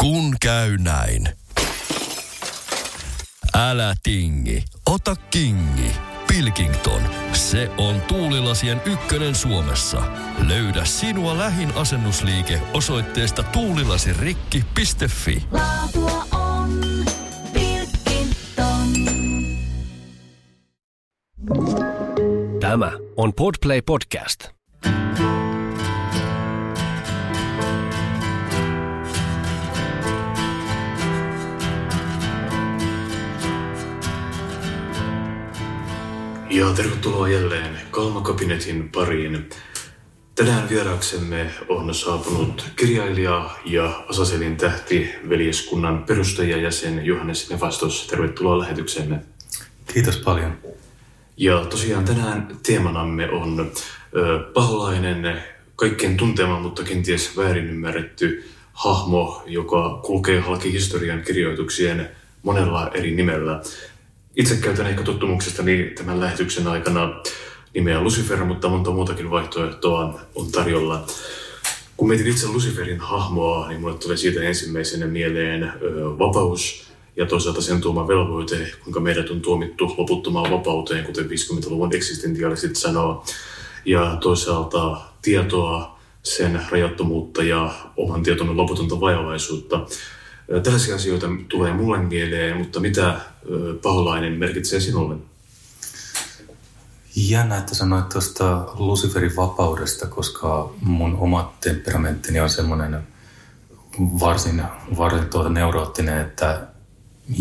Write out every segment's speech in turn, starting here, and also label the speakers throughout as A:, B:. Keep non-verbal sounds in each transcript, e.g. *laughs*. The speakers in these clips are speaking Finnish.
A: Kun käy näin. Älä tingi, ota kingi. Pilkington, se on tuulilasien ykkönen Suomessa. Löydä sinua lähin asennusliike osoitteesta tuulilasirikki.fi.
B: Laatua on Pilkington.
C: Tämä on Podplay Podcast.
D: Ja tervetuloa jälleen Kalmakabinetin pariin. Tänään vieraaksemme on saapunut kirjailija ja Asaselin tähti veljeskunnan perustajajäsen Johannes Nefastos. Tervetuloa lähetyksemme.
E: Kiitos paljon.
D: Ja tosiaan tänään teemanamme on ö, paholainen, kaikkien tuntema, mutta kenties väärin ymmärretty hahmo, joka kulkee halki historian kirjoituksien monella eri nimellä. Itse käytän ehkä tottumuksestani tämän lähetyksen aikana nimeä Lucifer, mutta monta muutakin vaihtoehtoa on tarjolla. Kun mietin itse Luciferin hahmoa, niin mulle tulee siitä ensimmäisenä mieleen vapaus ja toisaalta sen tuoma velvoite, kuinka meidät on tuomittu loputtomaan vapauteen, kuten 50-luvun eksistentiaaliset sanoo. Ja toisaalta tietoa, sen rajattomuutta ja oman tietomme loputonta vajavaisuutta. Tällaisia asioita tulee mulle mieleen, mutta mitä paholainen merkitsee sinulle?
E: Jännä, että sanoit tuosta Luciferin vapaudesta, koska mun oma temperamenttini on semmoinen varsin, varsin tuota neuroottinen, että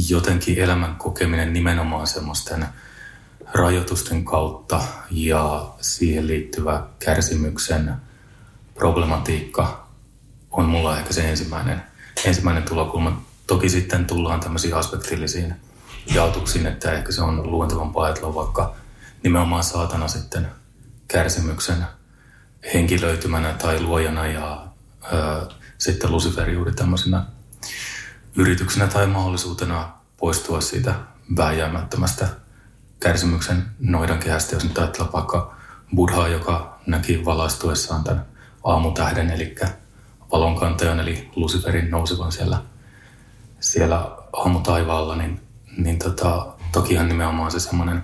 E: jotenkin elämän kokeminen nimenomaan semmoisten rajoitusten kautta ja siihen liittyvä kärsimyksen problematiikka on mulla ehkä se ensimmäinen, ensimmäinen tulokulma. Toki sitten tullaan tämmöisiin aspektillisiin jaotuksiin, että ehkä se on luontevampaa ajatella vaikka nimenomaan saatana sitten kärsimyksen henkilöitymänä tai luojana ja ö, sitten Lucifer juuri tämmöisenä yrityksenä tai mahdollisuutena poistua siitä vääjäämättömästä kärsimyksen noidankehästä, jos nyt ajatellaan vaikka Buddhaa, joka näki valaistuessaan tämän aamutähden, eli valonkantajan, eli Luciferin nousevan siellä, siellä aamutaivaalla, niin, niin tota, tokihan nimenomaan se semmoinen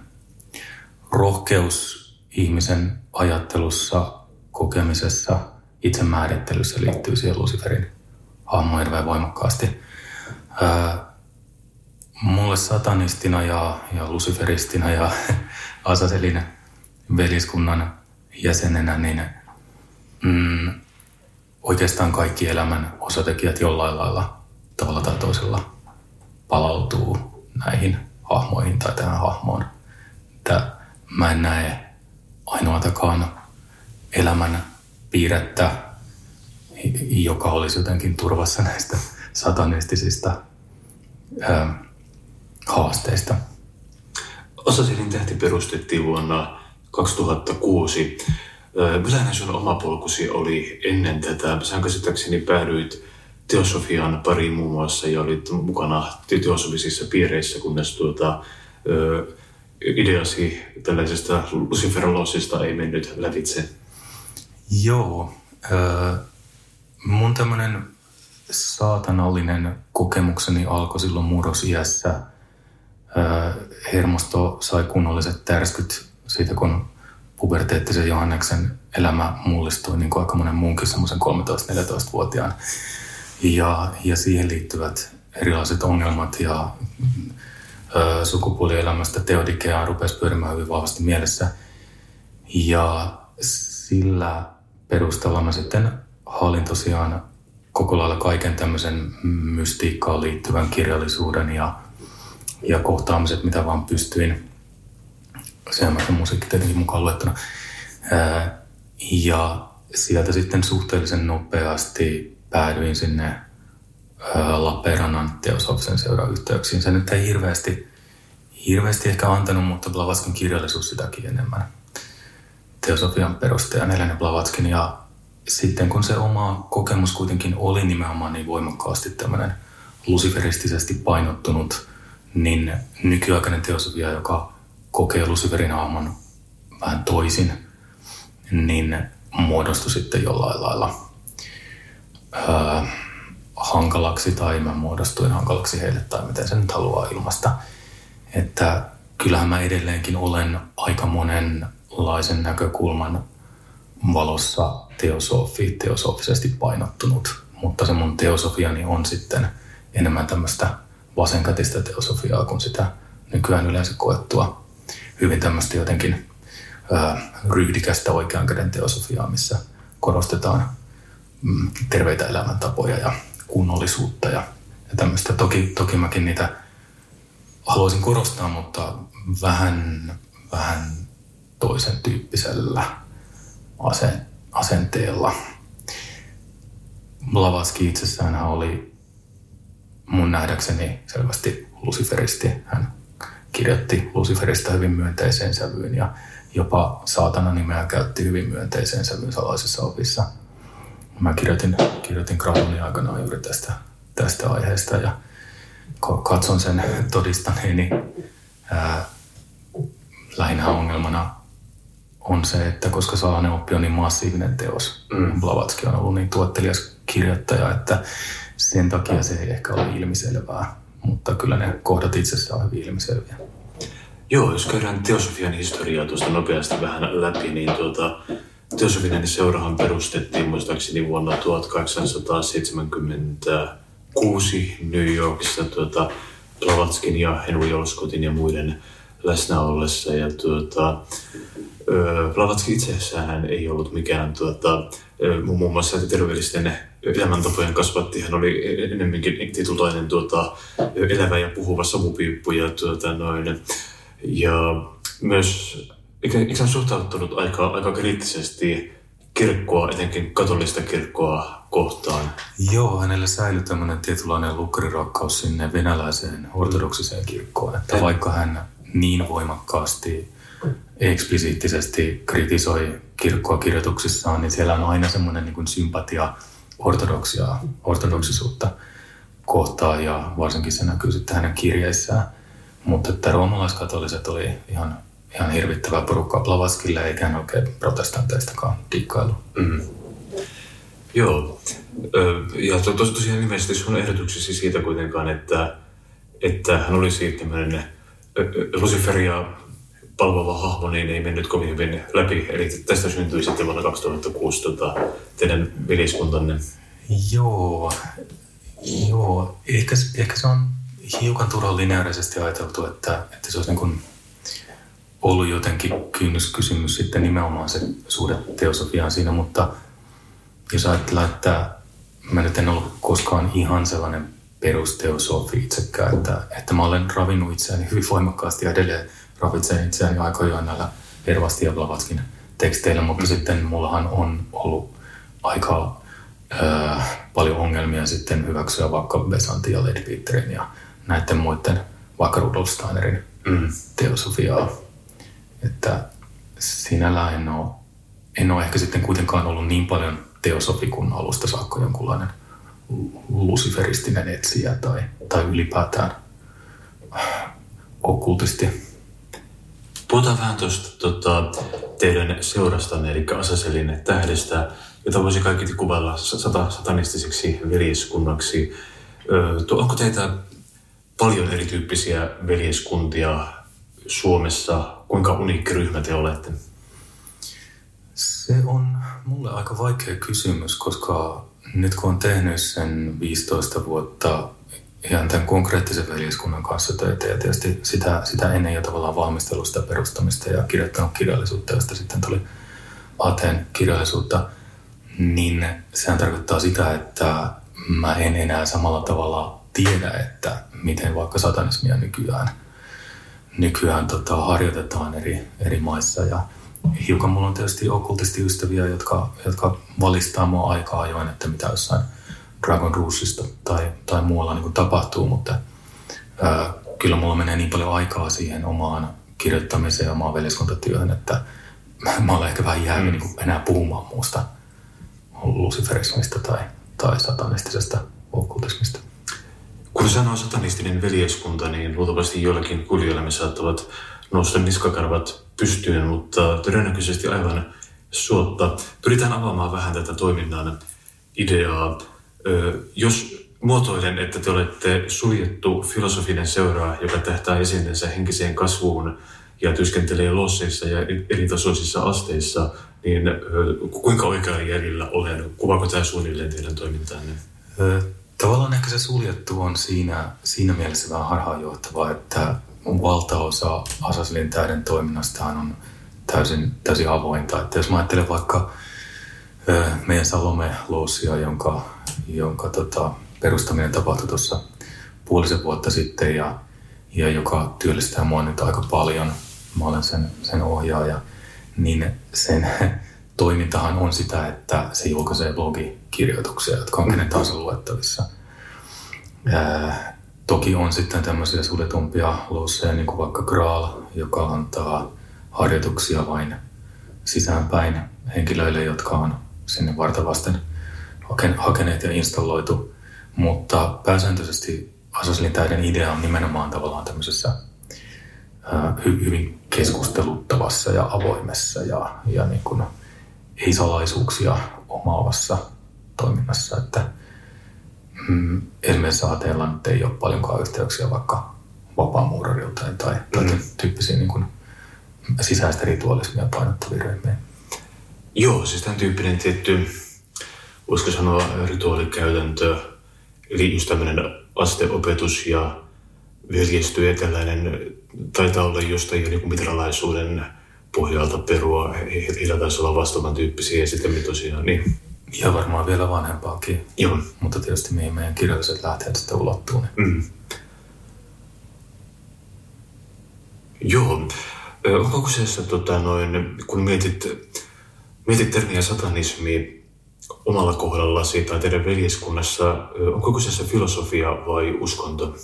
E: rohkeus ihmisen ajattelussa, kokemisessa, itsemäärittelyssä liittyy siihen Luciferin hahmoon hirveän voimakkaasti. Ää, mulle satanistina ja, ja luciferistina ja *laughs* Asaselin veliskunnan jäsenenä, niin mm, oikeastaan kaikki elämän osatekijät jollain lailla tavalla tai toisella palautuu näihin hahmoihin tai tähän hahmoon. Että mä en näe ainoatakaan elämän piirrettä, joka olisi jotenkin turvassa näistä satanistisista ää, haasteista.
D: Asaselin tähti perustettiin vuonna 2006. Millainen sun oma polkusi oli ennen tätä? Sä käsittääkseni päädyit teosofian pariin muun muassa ja olit mukana teosofisissa piireissä, kunnes tuota, ideasi tällaisesta luciferoloosista ei mennyt lävitse.
E: Joo. Mun tämmöinen saatanallinen kokemukseni alkoi silloin murrosiässä. Hermosto sai kunnolliset tärskyt siitä, kun puberteettisen Johanneksen elämä mullistui, niin kuin aika monen muunkin semmoisen 13-14-vuotiaan. Ja, ja siihen liittyvät erilaiset ongelmat ja ö, sukupuolielämästä teodikeaa rupesi pyörimään hyvin vahvasti mielessä. Ja sillä perusteella mä sitten hallin tosiaan koko lailla kaiken tämmöisen mystiikkaan liittyvän kirjallisuuden ja, ja kohtaamiset, mitä vaan pystyin. Sehän musiikki tietenkin mukaan luettuna. Ja sieltä sitten suhteellisen nopeasti päädyin sinne ää, Lappeenrannan teosofisen seurayhteyksiin. Se nyt ei hirveästi, hirveästi ehkä antanut, mutta Blavatskin kirjallisuus sitäkin enemmän. Teosofian perustaja Helene Blavatskin ja sitten kun se oma kokemus kuitenkin oli nimenomaan niin voimakkaasti tämmöinen luciferistisesti painottunut, niin nykyaikainen teosofia, joka kokee Luciferin hahmon vähän toisin, niin muodostui sitten jollain lailla ää, hankalaksi tai mä muodostuin hankalaksi heille tai miten se nyt haluaa ilmaista. Että kyllähän mä edelleenkin olen aika monenlaisen näkökulman valossa teosofi, teosofisesti painottunut, mutta se mun teosofiani on sitten enemmän tämmöistä vasenkätistä teosofiaa kuin sitä nykyään yleensä koettua hyvin tämmöistä jotenkin ryhdikästä oikean käden teosofiaa, missä korostetaan mm, terveitä elämäntapoja ja kunnollisuutta ja, ja tämmöistä. Toki, toki mäkin niitä haluaisin korostaa, mutta vähän, vähän toisen tyyppisellä asenteella. Blavatsky itsessään oli mun nähdäkseni selvästi luciferisti. Hän kirjoitti Luciferista hyvin myönteiseen sävyyn ja jopa saatana nimeä käytti hyvin myönteiseen sävyyn salaisessa opissa. Mä kirjoitin, kirjoitin Gradonin aikanaan juuri tästä, tästä aiheesta ja katson sen todistaneeni. Ää, lähinnä ongelmana on se, että koska salainen oppi on niin massiivinen teos, mm. Blavatsky on ollut niin tuottelias kirjoittaja, että sen takia se ei ehkä ole ilmiselvää, mutta kyllä ne kohdat itsessään on hyvin ilmiselviä.
D: Joo, jos käydään teosofian historiaa tuosta nopeasti vähän läpi, niin tuota, teosofinen seurahan perustettiin muistaakseni vuonna 1876 New Yorkissa tuota, Blavatskin ja Henry Olscottin ja muiden läsnä ollessa. Ja tuota, Blavatsky itsessään ei ollut mikään tuota, muun muassa terveellisten elämäntapojen kasvatti. Hän oli enemmänkin titulainen tuota, elävä ja puhuva savupiippu. Ja, tuota, noin. ja myös, eikö, eikö hän suhtautunut aika, aika kriittisesti kirkkoa, etenkin katolista kirkkoa kohtaan?
E: Joo, hänellä säilyi tämmöinen tietynlainen lukkarirakkaus sinne venäläiseen ortodoksiseen kirkkoon. Että vaikka hän niin voimakkaasti eksplisiittisesti kritisoi kirkkoa kirjoituksissaan, niin siellä on aina semmoinen niin sympatia ortodoksia, ortodoksisuutta kohtaan ja varsinkin se näkyy sitten hänen kirjeissään. Mutta että roomalaiskatoliset oli ihan, ihan hirvittävä porukka Blavaskille, eikä hän oikein protestanteistakaan dikkailu. Mm.
D: Joo. Ja to, tos, tosiaan ilmeisesti sun ehdotuksesi siitä kuitenkaan, että, että hän olisi tämmöinen Luciferia palvova hahmo niin ei mennyt kovin hyvin läpi. Eli tästä syntyi sitten vuonna 2006 tota, teidän veliskuntanne.
E: Joo, joo. Ehkä, ehkä se on hiukan turhan lineaarisesti ajateltu, että, että se olisi niin kuin ollut jotenkin kynnyskysymys sitten nimenomaan se suhde teosofiaan siinä, mutta jos ajatellaan, että mä nyt en ollut koskaan ihan sellainen perusteosofi itsekään, että, että mä olen ravinnut itseäni hyvin voimakkaasti ja edelleen ravitsen itseäni aika näillä Hervasti ja Blavatskin teksteillä, mutta sitten mullahan on ollut aika ää, paljon ongelmia sitten hyväksyä vaikka Besantin ja Ledbeaterin ja näiden muiden, vaikka Rudolf Steinerin mm. teosofiaa. Että sinällään en ole, en ole ehkä sitten kuitenkaan ollut niin paljon teosofi kuin alusta saakka jonkunlainen luciferistinen etsiä tai, tai ylipäätään okkultisti
D: Puhutaan vähän tuosta tota, teidän seurastanne, eli Asaselin tähdestä, jota voisi kaikki kuvailla sata, satanistiseksi veljeskunnaksi. Ö, onko teitä paljon erityyppisiä veljeskuntia Suomessa? Kuinka uniikki ryhmä te olette?
E: Se on mulle aika vaikea kysymys, koska nyt kun on tehnyt sen 15 vuotta ihan tämän konkreettisen veljeskunnan kanssa töitä ja tietysti sitä, sitä ennen jo tavallaan valmistelusta perustamista ja kirjoittanut kirjallisuutta, josta sitten tuli Aten kirjallisuutta, niin sehän tarkoittaa sitä, että mä en enää samalla tavalla tiedä, että miten vaikka satanismia nykyään, nykyään tota, harjoitetaan eri, eri maissa ja hiukan mulla on tietysti okkultisti ystäviä, jotka, jotka valistaa mua aikaa ajoin, että mitä jossain – Dragon Rougeista tai, tai muualla niin tapahtuu, mutta ää, kyllä mulla menee niin paljon aikaa siihen omaan kirjoittamiseen ja omaan veljeskuntatyöhön, että *laughs* mä olen ehkä vähän jäänyt mm. niin enää puhumaan muusta luciferismista tai, tai satanistisesta okkultismista.
D: Kun sanoo satanistinen veljeskunta, niin luultavasti joillakin kuulijoilla me saattavat nousta niskakarvat pystyyn, mutta todennäköisesti aivan suotta. Pyritään avaamaan vähän tätä toiminnan ideaa jos muotoilen, että te olette suljettu filosofinen seuraa, joka tähtää jäsenensä henkiseen kasvuun ja työskentelee losseissa ja eri tasoisissa asteissa, niin kuinka oikealla jäljellä olen? Kuvaako tämä suunnilleen teidän toimintaanne?
E: Tavallaan ehkä se suljettu on siinä, siinä mielessä vähän harhaanjohtavaa, että valtaosa Asaslin täyden toiminnastaan on täysin, täysin avointa. Että jos mä ajattelen vaikka meidän Salome Loosia, jonka, jonka tota, perustaminen tapahtui tuossa puolisen vuotta sitten ja, ja joka työllistää mua nyt aika paljon. Mä olen sen, sen ohjaaja. Niin sen *laughs* toimintahan on sitä, että se julkaisee blogikirjoituksia, jotka on kenen tahansa luettavissa. Ää, toki on sitten tämmöisiä suljetumpia luusseja, niin kuin vaikka Graal, joka antaa harjoituksia vain sisäänpäin henkilöille, jotka on sinne vartavasten hakeneet ja installoitu. Mutta pääsääntöisesti Asaslin täyden idea on nimenomaan tavallaan tämmöisessä hy- hyvin keskusteluttavassa ja avoimessa ja, ja niin kuin ei-salaisuuksia omaavassa toiminnassa. Että, mm, esimerkiksi ateella nyt ei ole paljonkaan yhteyksiä vaikka vapaamuurarilta tai, tai mm. tyyppisiä niin kuin sisäistä ritualismia painottavia ryhmiä.
D: Joo, siis tämän tyyppinen tietty, voisiko sanoa rituaalikäytäntö, eli just tämmöinen asteopetus ja veljestyy ja tällainen taitaa olla jostain jo niin mitralaisuuden pohjalta perua. Heillä taisi olla vastaavan tyyppisiä ja sitten tosiaan, niin
E: ja varmaan vielä vanhempaakin.
D: Joo.
E: Mutta tietysti mihin meidän kirjalliset lähteet sitten ulottuu. Niin.
D: Mm. Joo. Onko kyseessä, tota, noin, kun mietit, mietit termiä satanismi omalla kohdallasi tai teidän veljeskunnassa, onko kyseessä filosofia vai uskonto?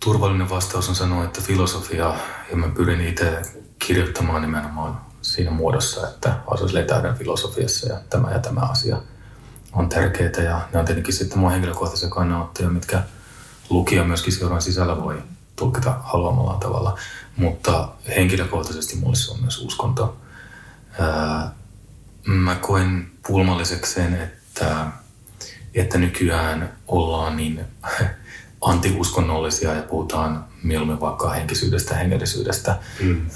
E: Turvallinen vastaus on sanoa, että filosofia, ja mä pyrin itse kirjoittamaan nimenomaan siinä muodossa, että asuisi täyden filosofiassa ja tämä ja tämä asia on tärkeää. Ja ne on tietenkin sitten mun henkilökohtaisia kannanottoja, mitkä lukija myöskin seuran sisällä voi tulkita haluamallaan tavalla. Mutta henkilökohtaisesti mulle se on myös uskonto. mä koen pulmalliseksi sen, että, että nykyään ollaan niin *laughs* antiuskonnollisia ja puhutaan mieluummin vaikka henkisyydestä, hengellisyydestä. Mm.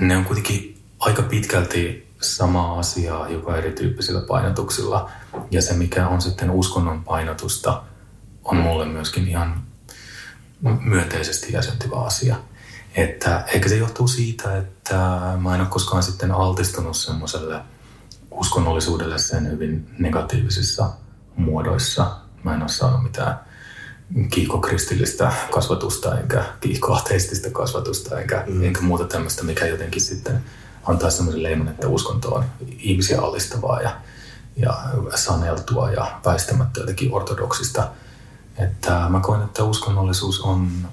E: Ne on kuitenkin aika pitkälti sama asia, joka erityyppisillä painotuksilla. Ja se, mikä on sitten uskonnon painotusta, on mulle myöskin ihan myönteisesti jäsentyvä asia. Että ehkä se johtuu siitä, että mä en ole koskaan sitten altistunut semmoiselle uskonnollisuudelle sen hyvin negatiivisissa muodoissa. Mä en ole saanut mitään kiihkokristillistä kasvatusta enkä kiihkoateistista kasvatusta enkä, mm. enkä muuta tämmöistä, mikä jotenkin sitten antaa semmoisen leiman, että uskonto on ihmisiä allistavaa ja, ja saneltua ja väistämättä jotenkin ortodoksista – että mä koen, että uskonnollisuus on,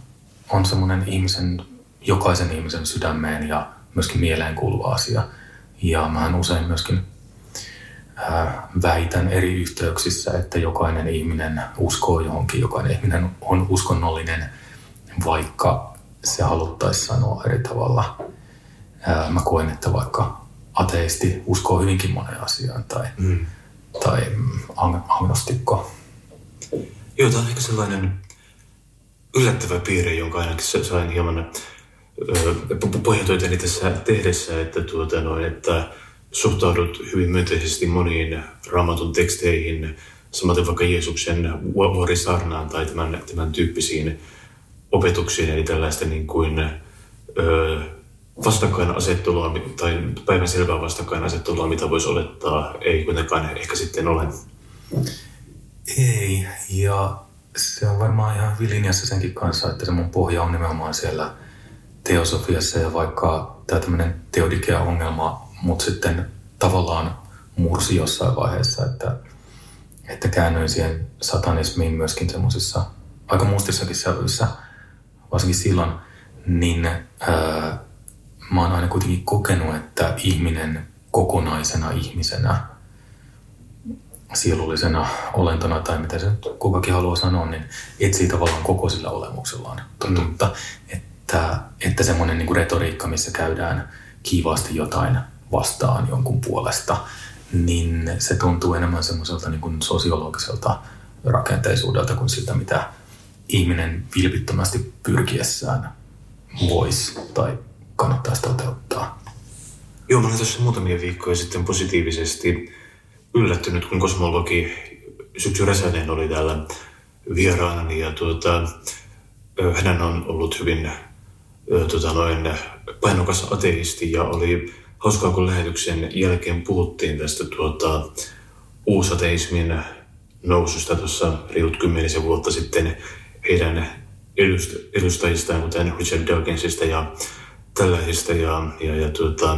E: on semmoinen ihmisen, jokaisen ihmisen sydämeen ja myöskin mieleen kuuluva asia. Ja mä usein myöskin väitän eri yhteyksissä, että jokainen ihminen uskoo johonkin, jokainen ihminen on uskonnollinen, vaikka se haluttaisiin sanoa eri tavalla. Mä koen, että vaikka ateisti uskoo hyvinkin moneen asiaan tai, mm. tai agnostikko
D: Joo, tämä on ehkä sellainen yllättävä piirre, jonka ainakin sain hieman pohjatöitäni tässä tehdessä, että, tuota, noin, että suhtaudut hyvin myönteisesti moniin raamatun teksteihin, samaten vaikka Jeesuksen vuorisarnaan tai tämän, tämän tyyppisiin opetuksiin, eli tällaista niin kuin, ö, vastakkainasettelua tai päivänselvää vastakkainasettelua, mitä voisi olettaa, ei kuitenkaan ehkä sitten ole.
E: Ei, ja se on varmaan ihan hyvin linjassa senkin kanssa, että se mun pohja on nimenomaan siellä teosofiassa ja vaikka tämä tämmöinen teodikea-ongelma mut sitten tavallaan mursi jossain vaiheessa, että, että käännyin siihen satanismiin myöskin semmoisissa aika mustissakin sävyissä, varsinkin silloin, niin ää, mä oon aina kuitenkin kokenut, että ihminen kokonaisena ihmisenä sielullisena olentona tai mitä se kukakin haluaa sanoa, niin etsii tavallaan koko sillä olemuksellaan totuutta. Mm. Että, että semmoinen niin retoriikka, missä käydään kiivaasti jotain vastaan jonkun puolesta, niin se tuntuu enemmän semmoiselta niin kuin sosiologiselta rakenteisuudelta kuin siltä, mitä ihminen vilpittömästi pyrkiessään voisi tai kannattaisi toteuttaa.
D: Joo, mä olen tässä muutamia viikkoja sitten positiivisesti yllättynyt, kun kosmologi Syksy Räsänen oli täällä vieraana, ja tuota, hän on ollut hyvin tuota, noin, painokas ateisti ja oli hauskaa, kun lähetyksen jälkeen puhuttiin tästä tuota, uusateismin noususta tuossa reilut kymmenisen vuotta sitten heidän edustajistaan, kuten Richard Dawkinsista ja tällaisista. Ja, ja, ja tuota,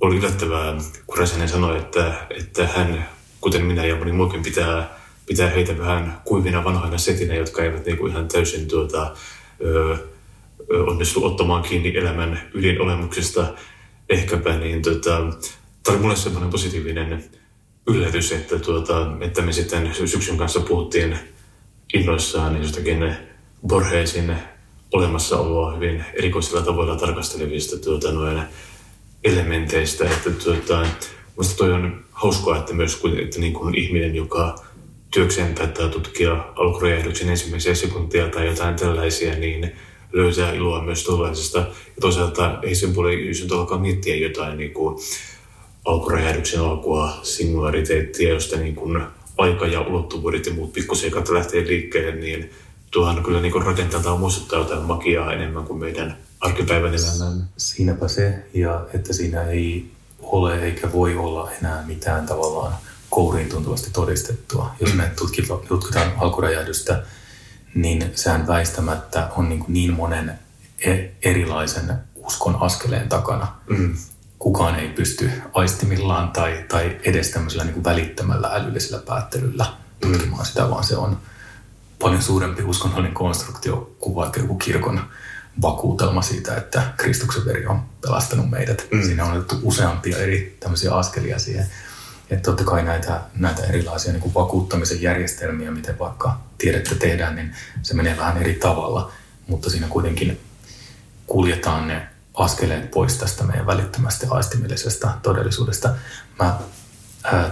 D: oli yllättävää, kun Räsänen sanoi, että, että hän, kuten minä ja moni muukin, pitää, pitää heitä vähän kuivina vanhoina setinä, jotka eivät niin kuin ihan täysin tuota, ö, onnistu ottamaan kiinni elämän ydinolemuksesta ehkäpä, niin tota, tämä oli mulle semmoinen positiivinen yllätys, että, tuota, että me sitten syksyn kanssa puhuttiin innoissaan jostakin Borgesin olemassaoloa hyvin erikoisilla tavoilla tarkastelevista tuota, noin elementeistä. Että, tuota, Minusta toi on hauskaa, että myös että niin kuin ihminen, joka työkseen päättää tutkia alkuräjähdyksen ensimmäisiä sekuntia tai jotain tällaisia, niin löytää iloa myös tuollaisesta. Ja toisaalta ei sen puolella alkaa miettiä jotain niin kuin alkuräjähdyksen alkua, singulariteettia, josta niin kuin aika ja ulottuvuudet ja muut pikkuseikat lähtee liikkeelle, niin tuohan kyllä niin rakentaa muistuttaa jotain magiaa enemmän kuin meidän arkipäivän elämään.
E: Siinäpä se, ja että siinä ei ole eikä voi olla enää mitään tavallaan kouriin tuntuvasti todistettua. Jos me tutkitaan alkuräjähdystä, niin sehän väistämättä on niin, kuin niin monen e- erilaisen uskon askeleen takana. Mm. Kukaan ei pysty aistimillaan tai, tai edes tämmöisellä niin kuin välittämällä älyllisellä päättelyllä tutkimaan mm. sitä, vaan se on paljon suurempi uskonnollinen konstruktio kuin vaikka joku kirkon vakuutelma siitä, että Kristuksen veri on pelastanut meidät. Mm. Siinä on otettu useampia eri tämmöisiä askelia siihen. Että totta kai näitä, näitä erilaisia niin kuin vakuuttamisen järjestelmiä, miten vaikka tiedettä tehdään, niin se menee vähän eri tavalla. Mutta siinä kuitenkin kuljetaan ne askeleet pois tästä meidän välittömästä aistimillisesta todellisuudesta. Mä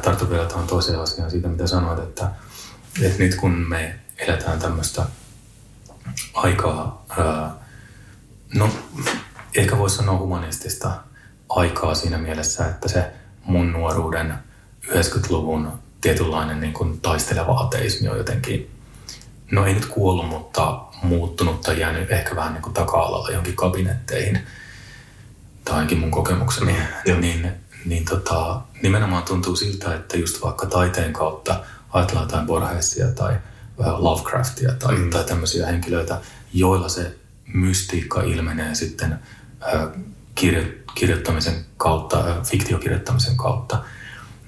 E: tartun vielä tuohon toiseen asiaan siitä, mitä sanoit, että, että nyt kun me eletään tämmöistä aikaa, ää, no ehkä voisi sanoa humanistista aikaa siinä mielessä, että se mun nuoruuden 90-luvun tietynlainen niin kuin taisteleva ateismi on jotenkin, no ei nyt kuollut, mutta muuttunut tai jäänyt ehkä vähän niin kuin taka-alalla johonkin kabinetteihin. Tai ainakin mun kokemukseni. Mm, niin, niin tota, nimenomaan tuntuu siltä, että just vaikka taiteen kautta ajatellaan jotain Borgesia tai Lovecraftia tai, mm. tai tämmöisiä henkilöitä, joilla se mystiikka ilmenee sitten kirjo- kirjoittamisen kautta, fiktiokirjoittamisen kautta,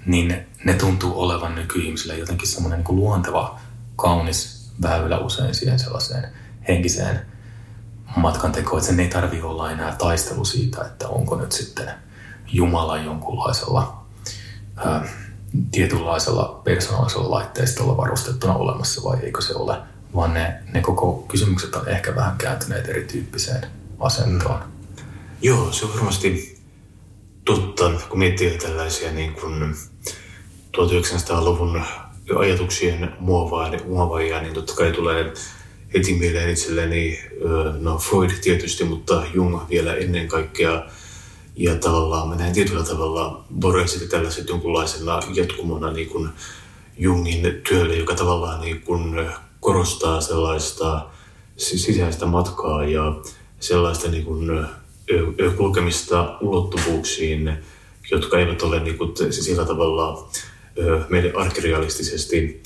E: niin ne tuntuu olevan nykyihmisille jotenkin semmoinen niin luonteva, kaunis väylä usein siihen sellaiseen henkiseen matkan tekoon, että sen ei tarvi olla enää taistelu siitä, että onko nyt sitten Jumala jonkunlaisella ää, tietynlaisella persoonallisella laitteistolla varustettuna olemassa vai eikö se ole, vaan ne, ne koko kysymykset on ehkä vähän kääntyneet erityyppiseen asentoon. Mm.
D: Joo, se on varmasti totta, kun miettii tällaisia niin kuin 1900-luvun ajatuksien muovaajia, niin totta kai tulee heti mieleen itselleni no Freud tietysti, mutta Jung vielä ennen kaikkea. Ja tavallaan mä näen tietyllä tavalla Borgesit tällaiset jonkunlaisena jatkumona niin kuin Jungin työlle, joka tavallaan niin kuin korostaa sellaista sisäistä matkaa ja sellaista niin kuin kulkemista ulottuvuuksiin, jotka eivät ole niin kuin sillä tavalla meille arkirealistisesti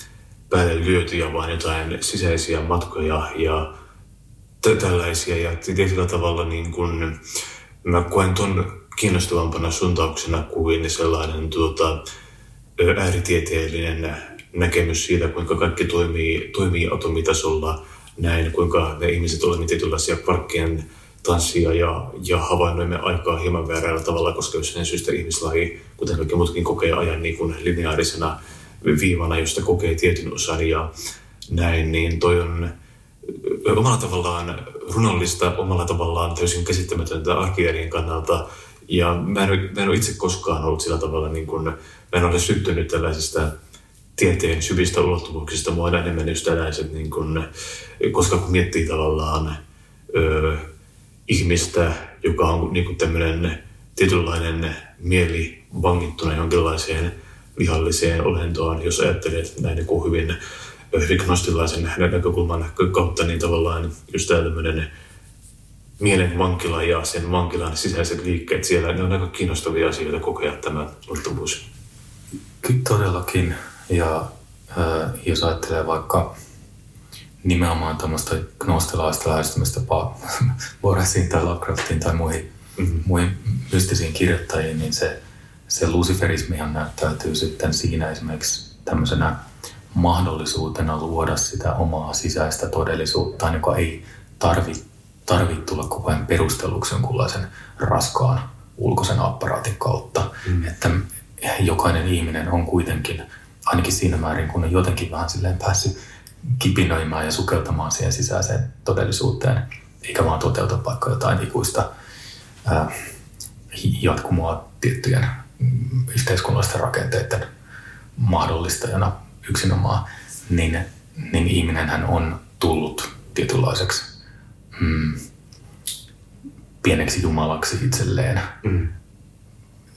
D: päälle lyötyjä, vaan jotain sisäisiä matkoja ja tällaisia. Ja tietyllä tavalla niin kun, mä koen ton kiinnostavampana suuntauksena kuin sellainen tuota, ääritieteellinen näkemys siitä, kuinka kaikki toimii, toimii atomitasolla näin, kuinka me ihmiset olemme tietynlaisia parkkien tanssia ja, ja havainnoimme aikaa hieman väärällä tavalla, koska jossain syystä ihmislaji, kuten kaikki muutkin, kokee ajan niin kuin lineaarisena viivana, josta kokee tietyn osan ja näin, niin toi on omalla tavallaan runollista, omalla tavallaan täysin käsittämätöntä arkijärjen kannalta Ja mä en, mä en ole itse koskaan ollut sillä tavalla, niin kuin, mä en ole syttynyt tällaisista tieteen syvistä ulottuvuuksista. Mua on enemmän just tällaiset, niin kuin, koska kun miettii tavallaan ö, ihmistä, joka on niin kuin tämmöinen tietynlainen mieli vangittuna jonkinlaiseen vihalliseen olentoon, jos ajattelee näin niin kuin hyvin, gnostilaisen näkökulman kautta, niin tavallaan just tämä tämmöinen mielen vankila ja sen vankilan sisäiset liikkeet siellä, ne on aika kiinnostavia asioita kokea tämä ulottuvuus.
E: Todellakin. Ja äh, jos ajattelee vaikka nimenomaan tämmöistä gnostilaista lähestymistapaa *laughs* Borgesiin tai Lovecraftiin tai muihin, mm-hmm. muihin mystisiin kirjoittajiin, niin se, se luciferismihan näyttäytyy sitten siinä esimerkiksi tämmöisenä mahdollisuutena luoda sitä omaa sisäistä todellisuutta, joka ei tarvitse tarvitse tulla koko ajan perustelluksi jonkunlaisen raskaan ulkoisen apparaatin kautta. Mm. Että jokainen ihminen on kuitenkin, ainakin siinä määrin, kun on jotenkin vähän silleen päässyt kipinöimään ja sukeltamaan siihen sisäiseen todellisuuteen, eikä vaan toteuta vaikka jotain ikuista ää, jatkumoa tiettyjen yhteiskunnallisten rakenteiden mahdollistajana yksinomaan, niin, niin ihminenhän on tullut tietynlaiseksi mm, pieneksi jumalaksi itselleen. Mm.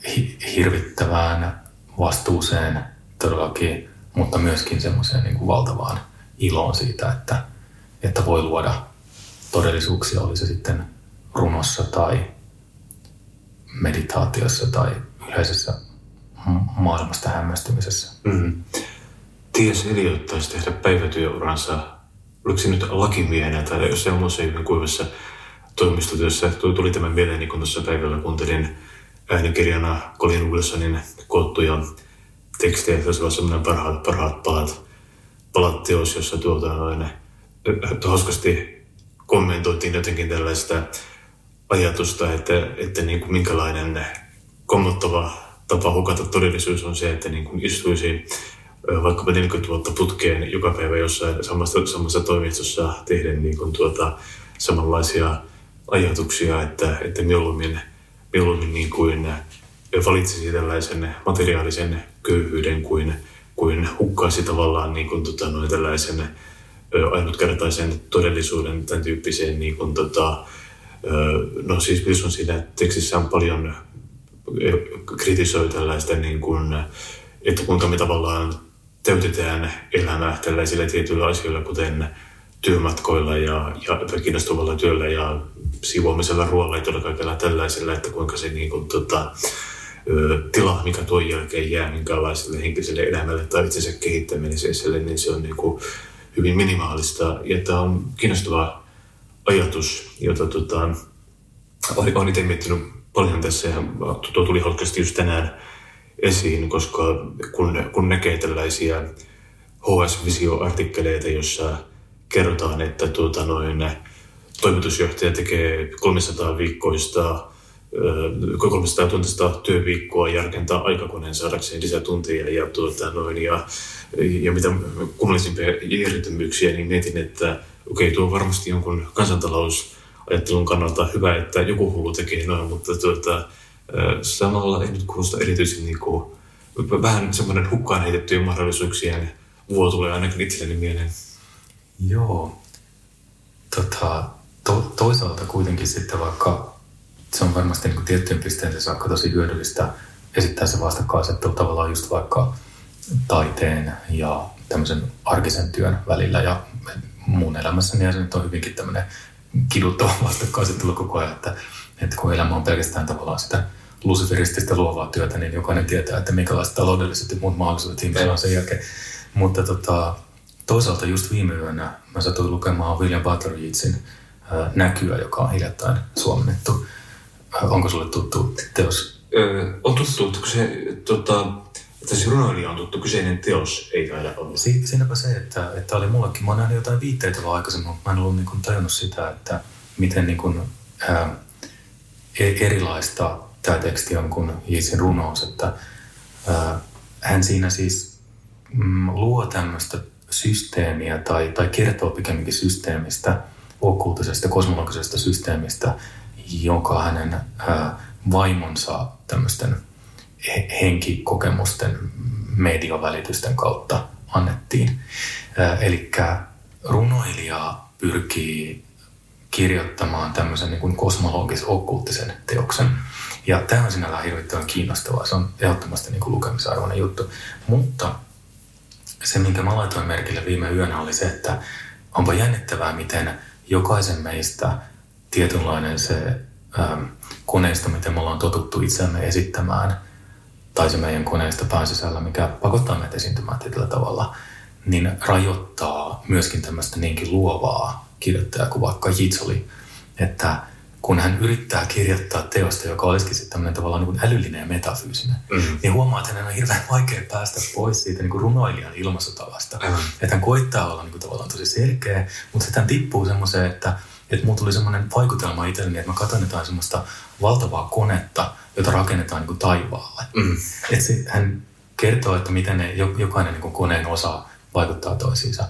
E: Hi- hirvittävään vastuuseen todellakin, mutta myöskin semmoiseen niin valtavaan iloon siitä, että, että voi luoda todellisuuksia, oli se sitten runossa tai meditaatiossa tai yleisessä maailmasta hämmästymisessä. Mm.
D: Ties Eliot taisi tehdä päivätyöuransa oliko se nyt lakimiehenä tai jossain muussa hyvin kuivassa toimistotyössä. Tuli tämän mieleeni, kun tuossa päivällä kuuntelin äänikirjana Colin Wilsonin koottuja tekstejä. Se oli semmoinen parhaat, parhaat palat, palat teos, jossa tuota noin, hauskasti kommentoitiin jotenkin tällaista ajatusta, että, että niin kuin minkälainen kommottava tapa hukata todellisuus on se, että niin kuin istuisi vaikkapa 40 vuotta putkeen joka päivä jossain samassa, samassa toimistossa tehden niin kuin tuota, samanlaisia ajatuksia, että, että mieluummin, mieluummin niin kuin valitsisi tällaisen materiaalisen köyhyyden kuin, kuin hukkaisi tavallaan niin kuin, tota, noin tällaisen ainutkertaisen todellisuuden, tämän tyyppiseen niin kuin, tota, no siis Wilson siinä tekstissä on paljon kritisoi tällaista niin kuin, että kuinka me tavallaan täytetään elämää tällaisilla tietyillä asioilla, kuten työmatkoilla ja, ja kiinnostavalla työllä ja siivoamisella ruoalla ja kaikella tällaisella, että kuinka se niin kuin, tota, tila, mikä tuon jälkeen jää minkälaiselle henkiselle elämälle tai itsensä kehittämiselle, niin se on niin kuin hyvin minimaalista. Ja tämä on kiinnostava ajatus, jota tota, olen itse miettinyt paljon tässä ja tuo tuli halkasti just tänään esiin, koska kun, kun näkee tällaisia HS-visio-artikkeleita, jossa kerrotaan, että tuota noin, toimitusjohtaja tekee 300 viikkoista 300 tuntista työviikkoa ja rakentaa aikakoneen saadakseen lisätunteja ja, tuota noin, ja, ja mitä kunnallisimpia järjettömyyksiä, niin mietin, että okei, okay, tuo on varmasti jonkun kansantalousajattelun kannalta hyvä, että joku hullu tekee noin, mutta tuota, Samalla ei nyt kuulosta erityisen niin kuin, vähän semmoinen hukkaan heitettyjen mahdollisuuksien vuo tulee ainakin itselleni mieleen.
E: Joo. Tota, to, toisaalta kuitenkin sitten vaikka se on varmasti niin tiettyyn pisteeseen saakka tosi hyödyllistä esittää se vastakkainasettelu tavallaan just vaikka taiteen ja tämmöisen arkisen työn välillä ja mun elämässäni ja se nyt on hyvinkin tämmöinen kiduttava *laughs* vastakkainasettelu koko ajan, että, että kun elämä on pelkästään tavallaan sitä luciferististä luovaa työtä, niin jokainen tietää, että minkälaiset taloudelliset ja muut mahdollisuudet ihmisellä on sen jälkeen. Mutta tota, toisaalta just viime yönä mä satuin lukemaan William Butler Yeatsin näkyä, joka on hiljattain suomennettu. Onko sulle tuttu teos?
D: Öö, on tuttu, kun se tota, että se runoilija on tuttu, kyseinen teos ei taida olla.
E: Si- siinäpä se, että, että oli mullekin, mä oon nähnyt jotain viitteitä vaan aikaisemmin, mutta mä en ollut niin kuin tajunnut sitä, että miten niin kuin, ää, e-, erilaista tämä teksti on kuin Jeesin runous, että ää, hän siinä siis mm, luo tämmöistä systeemiä tai, tai kertoo pikemminkin systeemistä, okkultisesta, kosmologisesta systeemistä, joka hänen vaimonsa tämmöisten henkikokemusten mediavälitysten kautta annettiin. Eli runoilija pyrkii kirjoittamaan tämmöisen niin kosmologis-okkulttisen teoksen. Ja tämä on sinällään hirvittävän kiinnostavaa. Se on ehdottomasti niin lukemisarvoinen juttu. Mutta se, minkä mä laitoin merkille viime yönä, oli se, että onpa jännittävää, miten jokaisen meistä tietynlainen se ähm, koneisto, miten me ollaan totuttu itseämme esittämään, tai se meidän koneisto pääsisällä, mikä pakottaa meitä esiintymään tietyllä tavalla, niin rajoittaa myöskin tämmöistä niinkin luovaa kirjoittajaa kuin vaikka Jitsoli, että kun hän yrittää kirjoittaa teosta, joka olisikin sitten tämmöinen tavallaan niin älyllinen ja metafyysinen, mm-hmm. niin huomaa, että hänen on hirveän vaikea päästä pois siitä niin kuin runoilijan ilmaisutavasta. Mm-hmm. Että hän koittaa olla niin kuin tavallaan tosi selkeä, mutta sitten hän tippuu semmoiseen, että, että mulla tuli semmoinen vaikutelma itselleni, että mä katson jotain semmoista valtavaa konetta, jota rakennetaan niin kuin taivaalle. Mm-hmm. Että se, hän kertoo, että miten ne, jokainen niin kuin koneen osa vaikuttaa toisiinsa.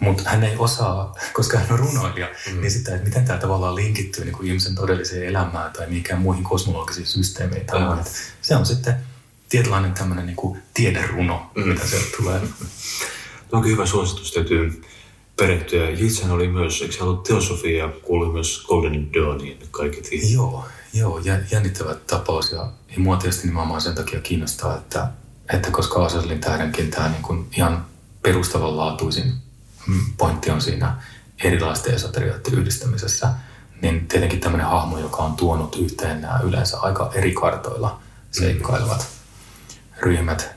E: Mutta hän ei osaa, koska hän on runoilija, mm. niin sitä, että miten tämä tavallaan linkittyy niin kuin ihmisen todelliseen elämään tai mihinkään muihin kosmologisiin systeemeihin. Mm. Se on sitten tietynlainen tämmöinen niin kuin tiederuno, mm. mitä sieltä tulee.
D: Onko hyvä suositus, täytyy perehtyä. Jitsen oli myös, eikö ollut teosofia, kuului myös Golden Dawniin kaikki
E: Joo, joo, jännittävä tapaus ja, ja mua tietysti nimenomaan sen takia kiinnostaa, että, että koska Aselin tähdenkin tämä niin kuin ihan perustavanlaatuisin pointti on siinä erilaisten esoterioiden yhdistämisessä, niin tietenkin tämmöinen hahmo, joka on tuonut yhteen nämä yleensä aika eri kartoilla seikkailevat ryhmät,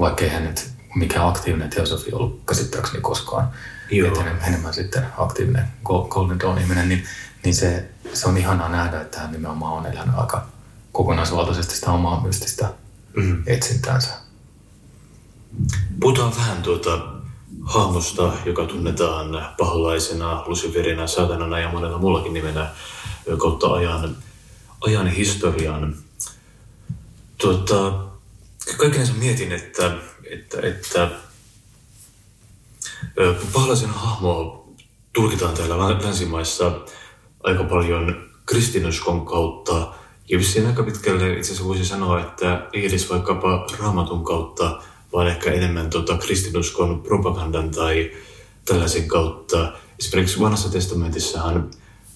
E: vaikka eihän nyt mikään aktiivinen teosofi ollut käsittääkseni koskaan, Joo. enemmän, enemmän sitten aktiivinen Golden Dawn-ihminen, niin, niin se, se on ihanaa nähdä, että hän nimenomaan on elänyt aika kokonaisvaltaisesti sitä omaa mystistä mm. etsintäänsä.
D: Puhutaan vähän tuota hahmosta, joka tunnetaan paholaisena, Luciferina, saatanana ja monella muullakin nimellä kautta ajan, ajan historian. Tuota, kaikensa mietin, että, että, että paholaisen hahmo tulkitaan täällä länsimaissa aika paljon kristinuskon kautta ja vissiin aika pitkälle itse asiassa voisi sanoa, että edes vaikkapa raamatun kautta, vaan ehkä enemmän tota, kristinuskon propagandan tai tällaisen kautta. Esimerkiksi vanhassa testamentissahan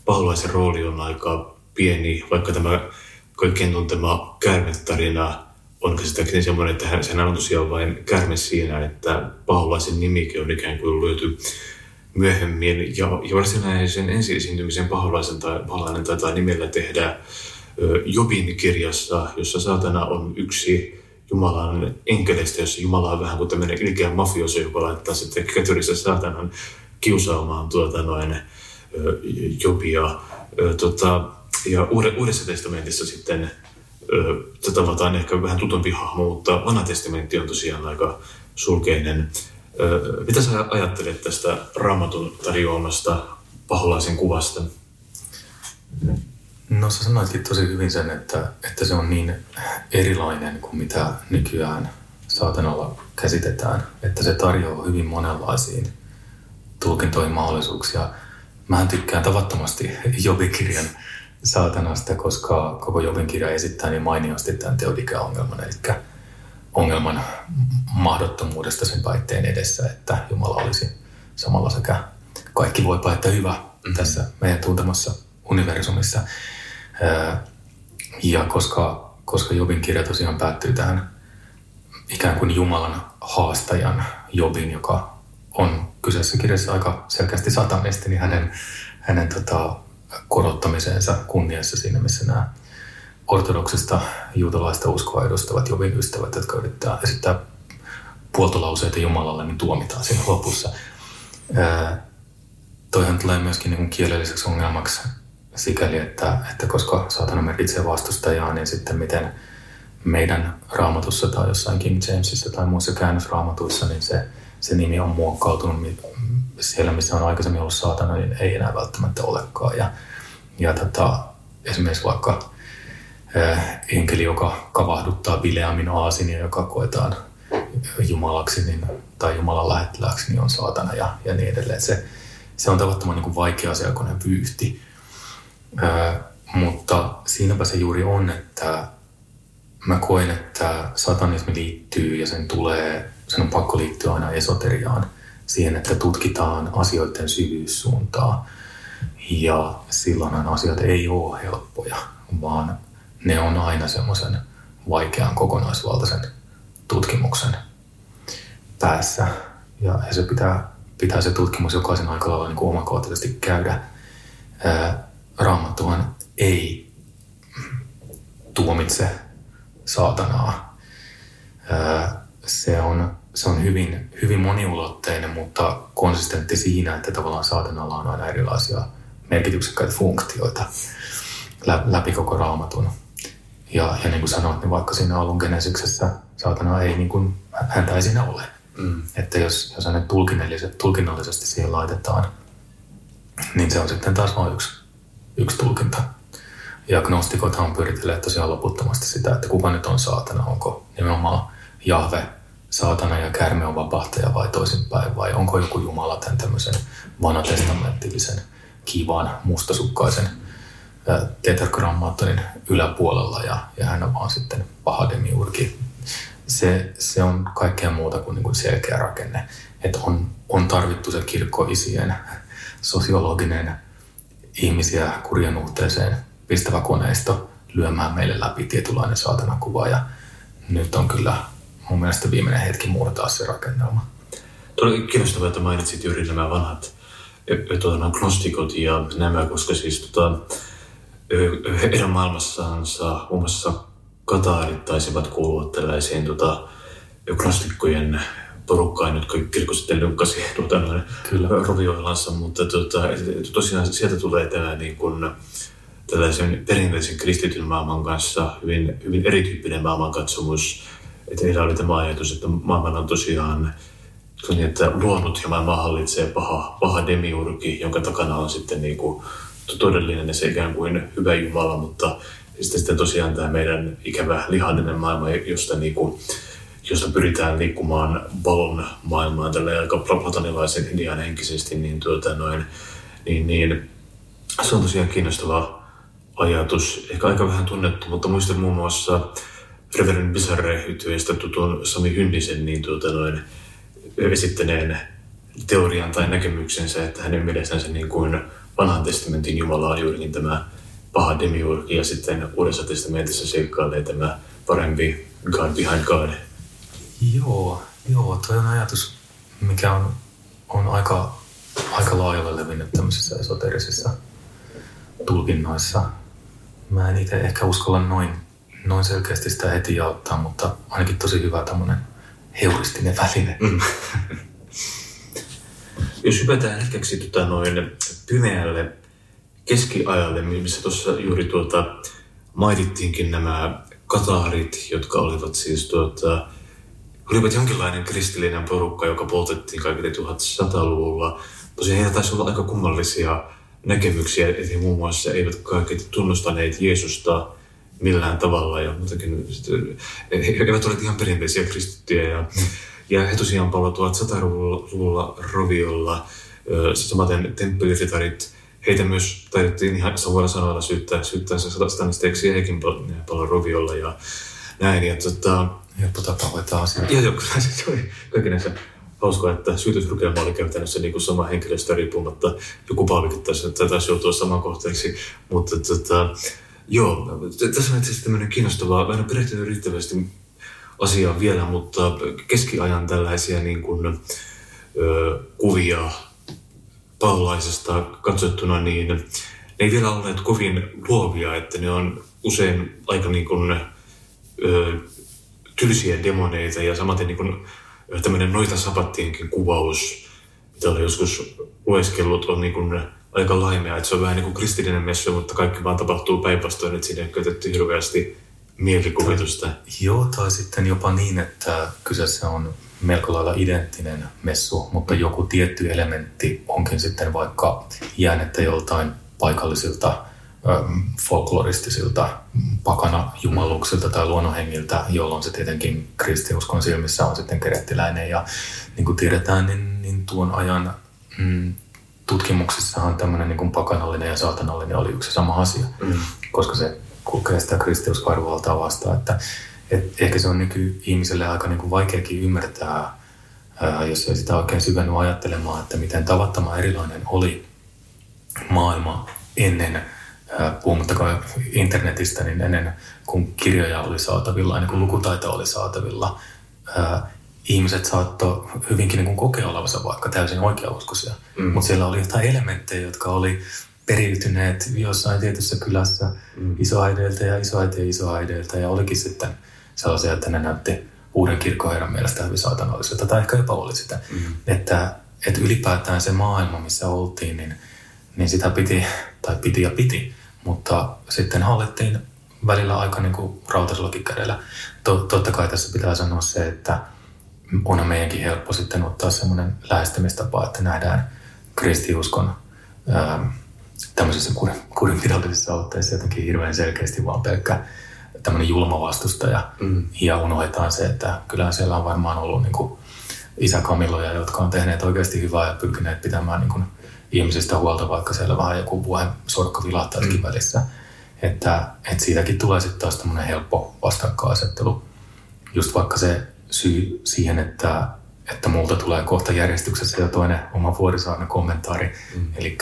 D: paholaisen rooli on aika pieni, vaikka tämä kaikkien tuntema käärmetarina on käsittääkseni semmoinen, että sehän on tosiaan vain käärme siinä, että paholaisen nimikin on ikään kuin löyty myöhemmin. Ja, ja varsinaisen ensi-esiintymisen paholaisen tai, paholainen taitaa nimellä tehdä Jobin kirjassa, jossa saatana on yksi Jumalan enkeleistä, jossa Jumala on vähän kuin tämmöinen ilkeä mafioso, joka laittaa sitten kätyrissä saatanan kiusaamaan tuota noin Jobia. Tota, ja Uudessa testamentissa sitten tavataan ehkä vähän tutumpi hahmo, mutta vanha testamentti on tosiaan aika sulkeinen. Mitä sä ajattelet tästä raamatun tarjoamasta paholaisen kuvasta?
E: No sä sanoitkin tosi hyvin sen, että, että se on niin erilainen kuin mitä nykyään saatanalla käsitetään, että se tarjoaa hyvin monenlaisiin tulkintoihin mahdollisuuksia. Mähän tykkään tavattomasti Jobin-kirjan saatanasta, koska koko Jobin kirja esittää niin mainiosti tämän teodikä-ongelman, eli ongelman mahdottomuudesta sen väitteen edessä, että Jumala olisi samalla sekä kaikki voi että hyvä mm-hmm. tässä meidän tuntemassa universumissa. Ja koska, koska Jobin kirja tosiaan päättyy tähän ikään kuin Jumalan haastajan Jobin, joka on kyseessä kirjassa aika selkeästi satanisti, niin hänen, hänen tota, korottamiseensa kunniassa siinä, missä nämä ortodoksista juutalaista uskoa edustavat Jobin ystävät, jotka yrittää esittää puoltolauseita Jumalalle, niin tuomitaan siinä lopussa. Toihan tulee myöskin niin kielelliseksi ongelmaksi sikäli, että, että koska saatana merkitsee vastustajaa, niin sitten miten meidän raamatussa tai jossain King Jamesissa tai muissa käännösraamatuissa, niin se, se nimi on muokkautunut siellä, missä on aikaisemmin ollut saatana, niin ei enää välttämättä olekaan. Ja, ja tota, esimerkiksi vaikka äh, enkeli, joka kavahduttaa Bileamin aasinia, joka koetaan jumalaksi niin, tai Jumalan lähettilääksi, niin on saatana ja, ja niin edelleen. Se, se on tavattoman niin kuin vaikea asiakoinen vyyhti mutta siinäpä se juuri on, että mä koen, että satanismi liittyy ja sen tulee, sen on pakko liittyä aina esoteriaan, siihen, että tutkitaan asioiden syvyyssuuntaa. Ja silloinhan asiat ei ole helppoja, vaan ne on aina semmoisen vaikean kokonaisvaltaisen tutkimuksen päässä. Ja, se pitää, pitää se tutkimus jokaisen aika lailla niin omakohtaisesti käydä. Raamattuhan ei tuomitse saatanaa. Se on, se on hyvin, hyvin moniulotteinen, mutta konsistentti siinä, että tavallaan saatanalla on aina erilaisia merkityksekkäitä funktioita läpi koko raamatun. Ja, ja niin kuin sanoit, niin vaikka siinä alun genesiksessä saatana ei, niin kuin, häntä ei siinä ole. Mm. Että jos, jos hänet tulkinnallisesti siihen laitetaan, niin se on sitten taas vain yksi, yksi tulkinta. Ja gnostikothan pyöritelee tosiaan loputtomasti sitä, että kuka nyt on saatana, onko nimenomaan Jahve saatana ja kärme on vapahtaja vai toisinpäin, vai onko joku Jumala tämän tämmöisen vanatestamentillisen kivan mustasukkaisen tetragrammaattonin yläpuolella ja, ja hän on vaan sitten paha demiurgi. Se, se on kaikkea muuta kuin, niin kuin selkeä rakenne. Että on, on tarvittu se kirkkoisien sosiologinen ihmisiä kurjanuhteeseen pistävä koneisto lyömään meille läpi tietynlainen saatanakuva ja nyt on kyllä mun mielestä viimeinen hetki murtaa se rakennelma.
D: Oli kiinnostavaa, että mainitsit juuri nämä vanhat tuota, gnostikot ja nämä, koska siis tota, heidän maailmassaansa muun muassa kataarit taisivat kuulua tällaisiin tota, gnostikkojen porukkaan, jotka kirkko sitten lynkkäsi tuota, rovioilansa, mutta tota, tosiaan sieltä tulee tämä niin kuin, tällaisen perinteisen kristityn maailman kanssa hyvin, hyvin erityyppinen maailmankatsomus. Että heillä oli tämä ajatus, että maailman on tosiaan niin, että luonut ja maailma hallitsee paha, paha demiurgi, jonka takana on sitten niin kuin todellinen ja se ikään kuin hyvä Jumala, mutta sitten tosiaan tämä meidän ikävä lihallinen maailma, josta, niin kuin, josta pyritään liikkumaan valon maailmaan tällä aika platonilaisen idean henkisesti, niin, tuota, noin, niin, niin se on tosiaan kiinnostava ajatus, ehkä aika vähän tunnettu, mutta muistan muun muassa Reverend Bizarre yhtiöistä tutun Sami Hynnisen niin tuota, noin, esittäneen teorian tai näkemyksensä, että hänen mielessänsä niin kuin vanhan testamentin Jumala on juurikin tämä paha demiurgi ja sitten uudessa testamentissa seikkailee tämä parempi God behind God.
E: Joo, joo, toi on ajatus, mikä on, on aika, aika laajalle levinnyt tämmöisissä esoterisissa tulkinnoissa. Mä en itse ehkä uskalla noin, noin selkeästi sitä heti jaottaa, mutta ainakin tosi hyvä tämmöinen heuristinen väline. Mm.
D: Jos hypätään hetkeksi tota noin pimeälle keskiajalle, missä tuossa juuri tuota, mainittiinkin nämä kataarit, jotka olivat siis tuota, olivat jonkinlainen kristillinen porukka, joka poltettiin kaikille 1100-luvulla. Tosiaan heillä taisi olla aika kummallisia näkemyksiä, että he muun muassa eivät kaikki tunnustaneet Jeesusta millään tavalla ja muutenkin he eivät ole ihan perinteisiä kristittyjä ja ja he tosiaan palautuvat 100-luvulla roviolla. Samaten temppeliritarit, heitä myös taidettiin ihan samalla sanoilla syyttää, syyttää se satanisteeksi ja hekin paljon roviolla ja näin. Ja tota,
E: Helppo tapa hoitaa asioita.
D: Joo, joo, kyllä se oli kaikkinensa hauskaa, että syytysrukelma oli käytännössä niin kuin sama henkilöstä riippumatta. Joku paavikin taisi, taisi joutua saman kohteeksi. Mutta tota, joo, tässä on itse asiassa tämmöinen kiinnostava, mä en ole perehtynyt riittävästi asiaan vielä, mutta keskiajan tällaisia niin kuin, ö, kuvia paulaisesta katsottuna, niin ne ei vielä olleet kovin luovia, että ne on usein aika niin kuin, ö, tylsiä demoneita ja samaten niin kuin, tämmöinen noita sapattienkin kuvaus, mitä olen joskus lueskellut, on niin kuin aika laimea, että se on vähän niin kuin kristillinen messu, mutta kaikki vaan tapahtuu päinvastoin, että siinä ei käytetty hirveästi mielikuvitusta.
E: Joo, tai sitten jopa niin, että kyseessä on melko lailla identtinen messu, mutta joku tietty elementti onkin sitten vaikka jäänettä joltain paikallisilta folkloristisilta pakana jumaluksilta tai luonnonhengiltä, jolloin se tietenkin kristiuskon silmissä on sitten kerettiläinen. Ja niin kuin tiedetään, niin, niin tuon ajan mm, tutkimuksissahan tämmöinen niin pakanallinen ja saatanallinen oli yksi sama asia, mm. koska se kulkee sitä kristiuskarvaltaa vastaan. Että, et ehkä se on nyky-ihmiselle aika niin kuin vaikeakin ymmärtää, ää, jos ei sitä oikein syvennyt ajattelemaan, että miten tavattoman erilainen oli maailma ennen, ää, puhumattakaan internetistä, niin ennen kuin kirjoja oli saatavilla, ennen kuin lukutaito oli saatavilla, ää, ihmiset saattoi hyvinkin niin kuin kokea olevansa vaikka täysin oikeauskoisia, mm. mutta siellä oli jotain elementtejä, jotka oli periytyneet jossain tietyssä kylässä mm. isoäideiltä ja isoäitien isoäideiltä ja olikin sitten sellaisia, että ne näytti uuden kirkkoherran mielestä hyvin saatanalliselta tai ehkä jopa oli sitä. Mm. Että, että ylipäätään se maailma, missä oltiin, niin, niin sitä piti, tai piti ja piti, mutta sitten hallittiin välillä aika niin kuin rautaisellakin kädellä. Totta kai tässä pitää sanoa se, että onhan meidänkin helppo sitten ottaa semmoinen lähestymistapa, että nähdään kristiuskon ää, tämmöisissä kurinpidollisissa otteissa jotenkin hirveän selkeästi vaan pelkkä tämmöinen julma vastustaja. Mm. Ja unohdetaan se, että kyllähän siellä on varmaan ollut niin kuin isäkamiloja, jotka on tehneet oikeasti hyvää ja pyrkineet pitämään niin kuin ihmisistä huolta, vaikka siellä vähän joku vuohen sorkka vilahtaisikin mm. välissä. Että, että siitäkin tulee sitten taas tämmöinen helppo vastakkainasettelu. Just vaikka se syy siihen, että, että multa tulee kohta järjestyksessä jo toinen oma vuorisaarna kommentaari. Mm. Eli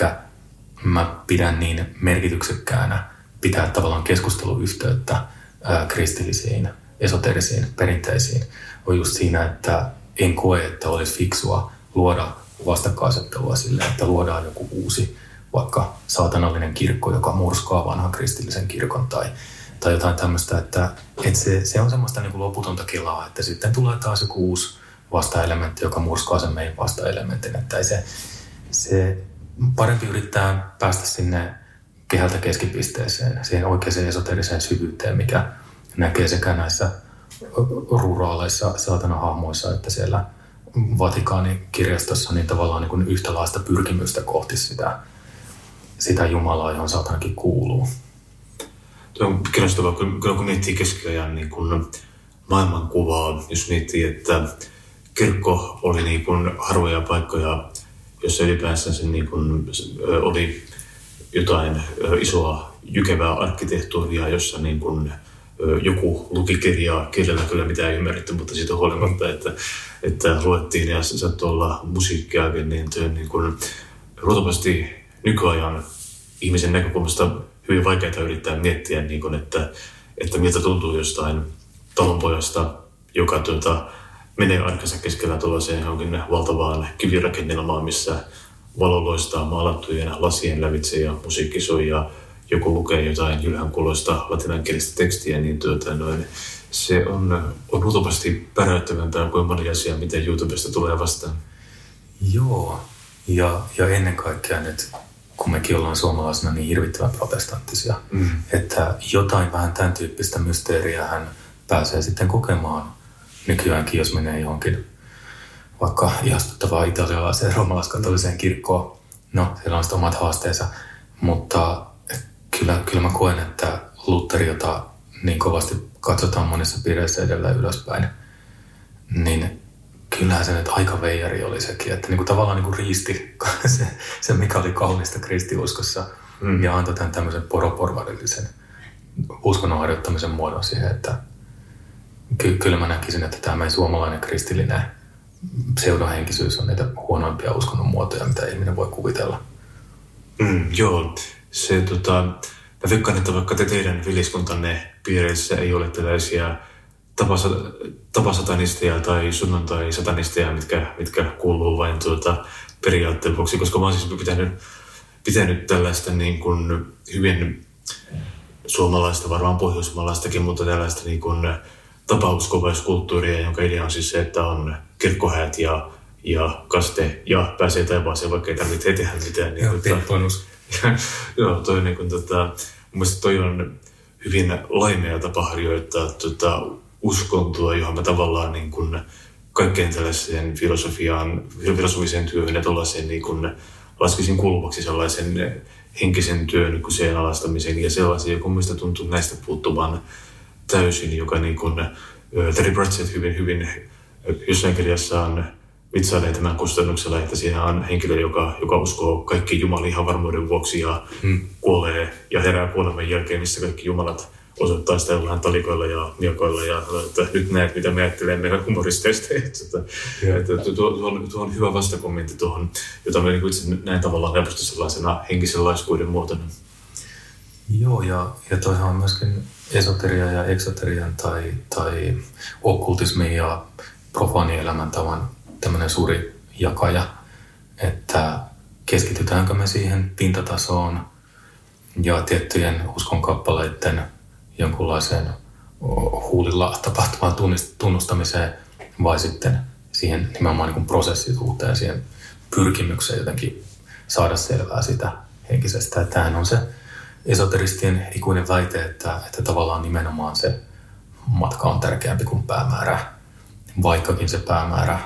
E: mä pidän niin merkityksekkäänä pitää tavallaan keskusteluyhteyttä ää, kristillisiin, esoterisiin perinteisiin on just siinä, että en koe, että olisi fiksua luoda vastakkainasettelua sille, että luodaan joku uusi vaikka saatanallinen kirkko, joka murskaa vanhan kristillisen kirkon tai, tai jotain tämmöistä, että, että se, se on semmoista niin kuin loputonta kilaa, että sitten tulee taas joku uusi vastaelementti, joka murskaa sen meidän vastaelementin, että ei se, se parempi yrittää päästä sinne kehältä keskipisteeseen, siihen oikeaan esoteriseen syvyyteen, mikä näkee sekä näissä ruraaleissa hahmoissa, että siellä Vatikaanin kirjastossa niin tavallaan niin yhtälaista pyrkimystä kohti sitä, sitä Jumalaa, johon saatanakin kuuluu.
D: Tuo on kiinnostavaa, kun, kun miettii keskiajan niin kuin maailmankuvaa, jos miettii, että kirkko oli niin kuin harvoja paikkoja, jossa ylipäänsä se niin kuin, oli jotain isoa jykevää arkkitehtuuria, jossa niin kuin, joku luki kirjaa, kielellä kyllä mitään ymmärretty, mutta siitä huolimatta, että, että luettiin ja saattoi olla musiikkiakin, niin, niin kuin, luultavasti nykyajan ihmisen näkökulmasta hyvin vaikeaa yrittää miettiä, niin kuin, että, että miltä tuntuu jostain talonpojasta, joka tuota, menee aikansa keskellä tuollaiseen johonkin valtavaan kivirakennelmaan, missä valo loistaa maalattujen lasien lävitse ja musiikki soi ja joku lukee jotain jylhänkuloista latinankielistä tekstiä, niin tuota, noin, se on, on luultavasti päräyttävämpää kuin moni asia, miten YouTubesta tulee vastaan.
E: Joo, ja, ja ennen kaikkea nyt, kun mekin ollaan suomalaisena niin hirvittävän protestanttisia, mm. että jotain vähän tämän tyyppistä mysteeriä hän pääsee sitten kokemaan nykyäänkin, jos menee johonkin vaikka ihastuttavaa italialaiseen romalaiskatoliseen kirkkoon. No, siellä on sitten omat haasteensa, mutta kyllä, kyllä mä koen, että Lutteri, jota niin kovasti katsotaan monissa piireissä edellä ylöspäin, niin kyllähän se nyt aika veijari oli sekin, että niin kuin tavallaan niin kuin riisti *laughs* se, se, mikä oli kaunista kristiuskossa mm. ja antoi tämän tämmöisen poroporvarillisen uskonnon harjoittamisen muodon siihen, että ky- kyllä mä näkisin, että tämä meidän suomalainen kristillinen pseudohenkisyys on niitä huonoimpia uskonnon muotoja, mitä ihminen voi kuvitella.
D: Mm, joo, se tota, mä veikkaan, että vaikka te teidän viliskuntanne piireissä ei ole tällaisia tapasatanisteja tai sunnuntai-satanisteja, mitkä, mitkä kuuluu vain tuota periaatteen vuoksi, koska mä oon siis pitänyt, pitänyt tällaista niin kuin hyvin suomalaista, varmaan pohjoismaalaistakin, mutta tällaista niin kuin tapauskovaiskulttuuria, jonka idea on siis se, että on kirkkohäät ja, ja kaste ja pääsee taivaaseen, vaikka ei tarvitse tehdä mitään.
E: Niin, Joo, tota, *laughs*
D: Joo, toi, niin kuin, tota, mun toi on hyvin laimea tapa harjoittaa tota, uskontoa, johon mä tavallaan niin kuin, kaikkeen tällaiseen filosofiaan, filosofiseen työhön ja tuollaiseen niin kuin, laskisin kuuluvaksi sellaisen henkisen työn kyseenalaistamisen ja sellaisia, kun mistä tuntuu näistä puuttuvan täysin, joka niin kuin, Terry Pratchett hyvin, hyvin jossain kirjassaan vitsailee tämän kustannuksella, että siinä on henkilö, joka, joka uskoo kaikki Jumali ihan varmuuden vuoksi ja hmm. kuolee ja herää kuoleman jälkeen, missä kaikki Jumalat osoittaa sitä jollain talikoilla ja miokoilla ja että nyt näet, mitä me ajattelemme humoristeista. *laughs* Että, että tuo, tuo, on, tuo on hyvä vastakommentti tuohon, jota me niin itse näin tavallaan helposti sellaisena henkisen laiskuuden muotona.
E: Joo, ja, ja toihan on myöskin esoteria ja eksoterian tai, tai okkultismin ja profaanielämäntavan tämmöinen suuri jakaja, että keskitytäänkö me siihen pintatasoon ja tiettyjen uskonkappaleiden jonkunlaiseen huulilla tapahtuvaan tunnustamiseen vai sitten siihen nimenomaan niin kuin prosessisuuteen, siihen pyrkimykseen jotenkin saada selvää sitä henkisestä. Että tämähän on se esoteristien ikuinen väite, että, että tavallaan nimenomaan se matka on tärkeämpi kuin päämäärä, vaikkakin se päämäärä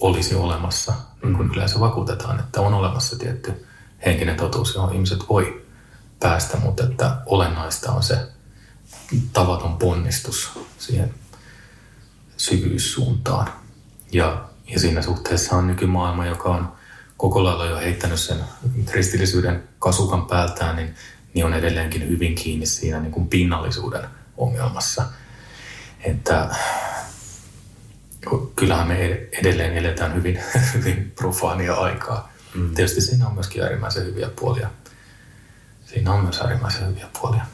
E: olisi olemassa, niin kuin yleensä vakuutetaan, että on olemassa tietty henkinen totuus, johon ihmiset voi päästä, mutta että olennaista on se tavaton ponnistus siihen syvyyssuuntaan. Ja, ja siinä suhteessa on nykymaailma, joka on koko lailla jo heittänyt sen kristillisyyden kasukan päältään, niin, niin on edelleenkin hyvin kiinni siinä niin kuin pinnallisuuden ongelmassa. Että kyllähän me edelleen eletään hyvin, *laughs* hyvin profaania aikaa. Mm. Tietysti siinä on myöskin äärimmäisen hyviä puolia. Siinä on myös äärimmäisen hyviä puolia.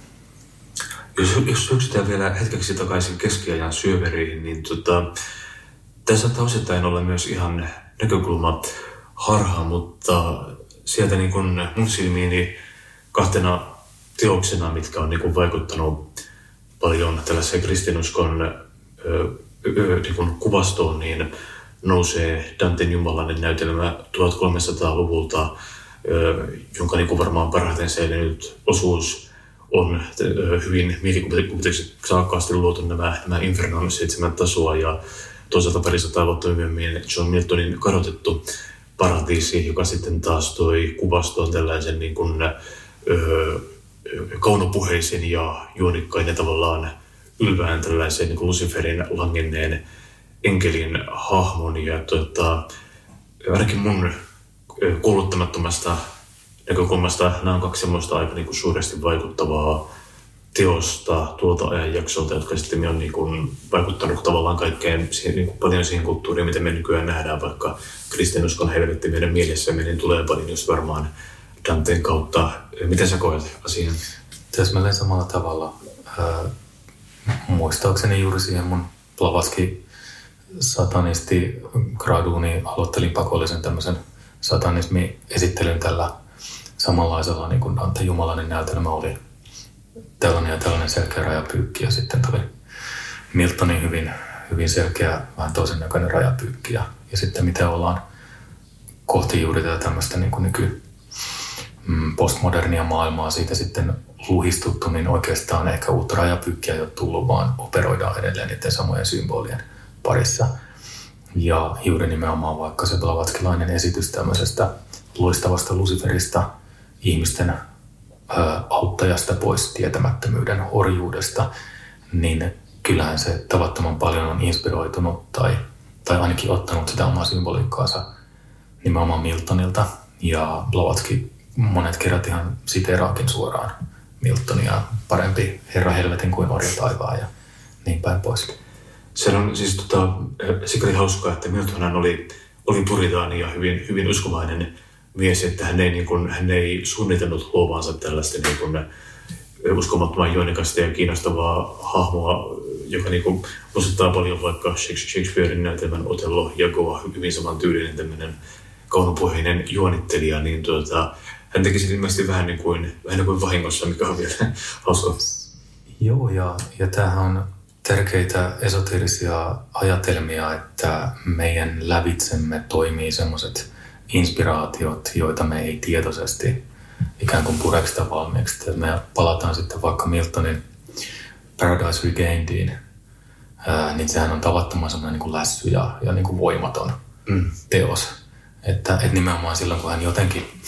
D: Jos, jos syöksytään vielä hetkeksi takaisin keskiajan syöveriin, niin tota, tässä saattaa osittain olla myös ihan näkökulma harha, mutta sieltä niin kun mun silmiini kahtena teoksena, mitkä on niin kun vaikuttanut paljon tällaiseen kristinuskon ö, ö, niin kun kuvastoon, niin nousee Danten jumalainen näytelmä 1300-luvulta, ö, jonka niin kuin varmaan parhaiten säilynyt osuus on hyvin mielikuvituksessa saakkaasti luotu nämä, nämä Infernon seitsemän tasoa ja toisaalta parisataa vuotta myöhemmin John Miltonin kadotettu paratiisi, joka sitten taas toi kuvastoon tällaisen niin kuin, ö, kaunopuheisen ja juonikkainen tavallaan ylvään tällaisen niin Luciferin langenneen enkelin hahmon. Ja tota, ainakin mun kuuluttamattomasta näkökulmasta nämä on kaksi semmoista aika niin kuin suuresti vaikuttavaa teosta tuolta ajanjaksolta, jotka sitten on niin kuin vaikuttanut tavallaan kaikkeen siihen, niin kuin paljon siihen kulttuuriin, mitä me nykyään nähdään, vaikka kristinuskon helvetti meidän mielessämme, niin tulee paljon just varmaan Danteen kautta. Miten sä koet asian?
E: Täsmälleen samalla tavalla. Äh, muistaakseni juuri siihen mun Blavatsky satanisti graduuni aloittelin pakollisen tämmöisen satanismi-esittelyn tällä samanlaisella niin kuin Dante Jumalainen näytelmä oli tällainen ja tällainen selkeä rajapyykki ja sitten tuli Miltonin hyvin, hyvin selkeä, vähän toisen näköinen rajapyykki ja, ja sitten miten ollaan kohti juuri tätä tämmöistä niin kuin nyky, mm, postmodernia maailmaa siitä sitten luhistuttu, niin oikeastaan ehkä uutta rajapyykkiä ei ole tullut, vaan operoidaan edelleen niiden samojen symbolien parissa. Ja juuri nimenomaan vaikka se blavatskilainen esitys tämmöisestä loistavasta Luciferista ihmisten auttajasta pois tietämättömyyden orjuudesta, niin kyllähän se tavattoman paljon on inspiroitunut tai, tai ainakin ottanut sitä omaa symboliikkaansa nimenomaan Miltonilta. Ja Blavatsky monet kerrat ihan siteraakin suoraan Miltonia, parempi herra helvetin kuin orja taivaan ja niin päin pois.
D: Se on siis tota, sikäli hauskaa, että Miltonhan oli, oli puritaani ja hyvin, hyvin uskovainen mies, että hän ei, niin kuin, hän ei suunnitellut luovansa tällaista niin kuin, uskomattoman juonikasta ja kiinnostavaa hahmoa, joka niin kuin, muistuttaa paljon vaikka Shakespearein näytelmän Otello Jagoa, hyvin saman tyylinen tämmöinen kaunopuheinen juonittelija, niin tuota, hän teki sen ilmeisesti vähän niin kuin, vähän niin kuin vahingossa, mikä on vielä *laughs* hauska.
E: Joo, ja, ja tämähän on tärkeitä esoterisia ajatelmia, että meidän lävitsemme toimii semmoiset inspiraatiot, joita me ei tietoisesti ikään kuin pureksita valmiiksi. Että me palataan sitten vaikka Miltonin Paradise Regainediin, niin sehän on tavattoman semmoinen niin kuin lässy ja, ja niin kuin voimaton mm. teos. Että, että nimenomaan silloin, kun hän jotenkin